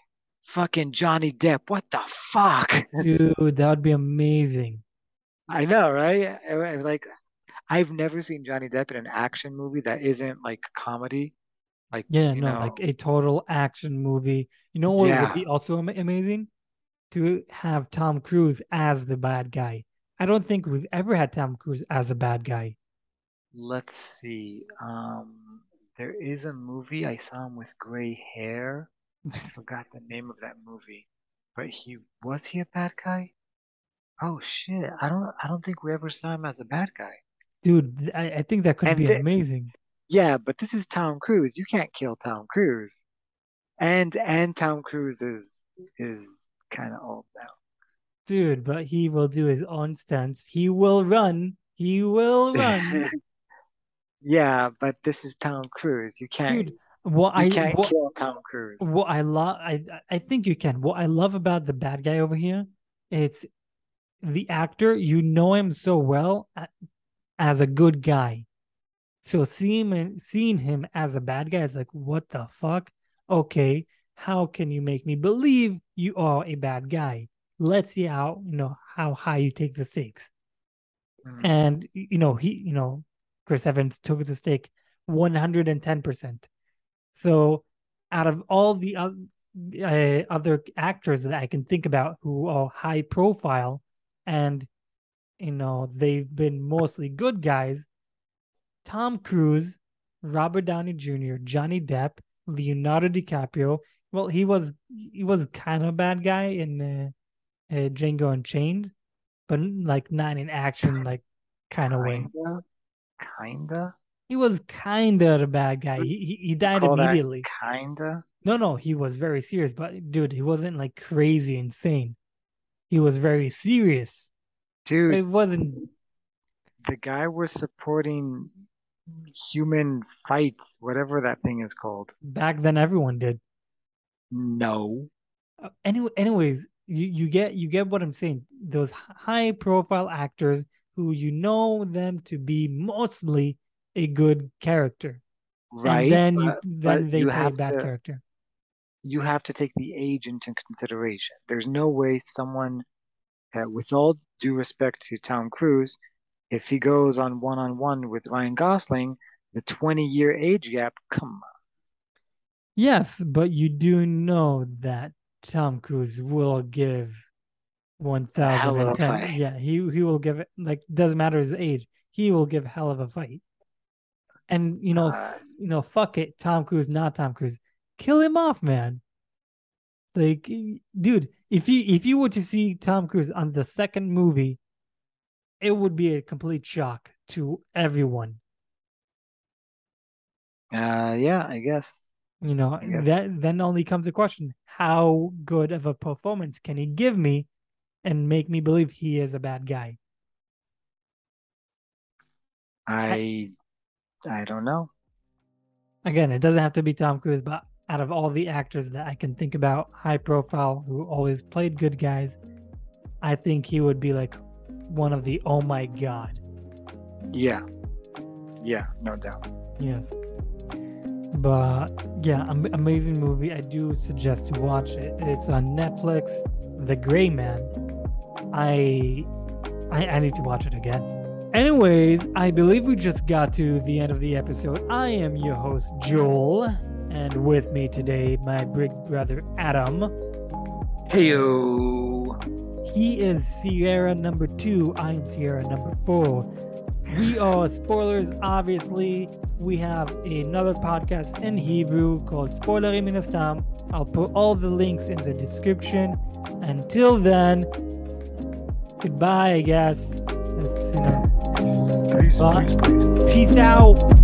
Fucking Johnny Depp. What the fuck? Dude, that would be amazing. I know, right? Like, I've never seen Johnny Depp in an action movie that isn't like comedy. Like, Yeah, no, like a total action movie. You know what would be also amazing? To have Tom Cruise as the bad guy. I don't think we've ever had Tom Cruise as a bad guy. Let's see. Um, there is a movie I saw him with gray hair. I forgot the name of that movie. But he was he a bad guy? Oh shit. I don't I don't think we ever saw him as a bad guy. Dude, I, I think that could And be th amazing. Yeah, but this is Tom Cruise. You can't kill Tom Cruise. And and Tom Cruise is is kind of old now. Dude, but he will do his own stunts. He will run. He will run. yeah, but this is Tom Cruise. You can't. Dude, what you I can't what, kill Tom Cruise. what I love I I think you can. What I love about the bad guy over here, it's the actor, you know him so well as a good guy. So seeing him, seeing him as a bad guy is like, what the fuck? Okay, how can you make me believe you are a bad guy? Let's see how you know how high you take the stakes. Mm. And you know he, you know, Chris Evans took the stake one hundred and ten percent. So out of all the oth- uh, other actors that I can think about who are high profile, and you know they've been mostly good guys, Tom Cruise, Robert Downey Jr., Johnny Depp, Leonardo DiCaprio. Well, he was he was kind of a bad guy in uh, uh, Django Unchained, but like not in action like kind of way. Kinda, kinda. He was kind of a bad guy. He he, he died immediately. kinda. No, no, he was very serious, but dude, he wasn't like crazy insane. He was very serious. Dude, It wasn't the guy was supporting human fights, whatever that thing is called. back then. Everyone did. No. Uh, Anyway, anyways, you you get you get what I'm saying. Those high profile actors who you know them to be mostly a good character, Right. and then you then they play a bad to- character. you have to take the age into consideration. There's no way someone, uh, with all due respect to Tom Cruise, if he goes on one on one with Ryan Gosling, the 20 year age gap, come on. Yes, but you do know that Tom Cruise will give one thousand hell of and a ten. fight. Yeah, he he will give it like doesn't matter his age. He will give hell of a fight. And you know, Uh, you know, fuck it, Tom Cruise, not Tom Cruise. Kill him off, man. Like, dude, if you if you were to see Tom Cruise on the second movie, it would be a complete shock to everyone. Uh, yeah, I guess. You know, Yeah. that then only comes the question: How good of a performance can he give me, and make me believe he is a bad guy? I, I don't know. Again, it doesn't have to be Tom Cruise, but out of all the actors that I can think about, high profile, who always played good guys, I think he would be like one of the oh my god. Yeah, yeah, no doubt. Yes. But yeah, am- amazing movie. I do suggest to watch it. It's on Netflix. The Gray Man. I, I I need to watch it again. Anyways, I believe we just got to the end of the episode. I am your host Joel, and with me today, my big brother Adam. Heyo. He is Sierra number two. I am Sierra number four. We are spoilers, obviously. We have another podcast in Hebrew called Spoilery Minastam. I'll put all the links in the description. Until then, goodbye, I guess. That's, you know, Peace, peace, peace. peace out.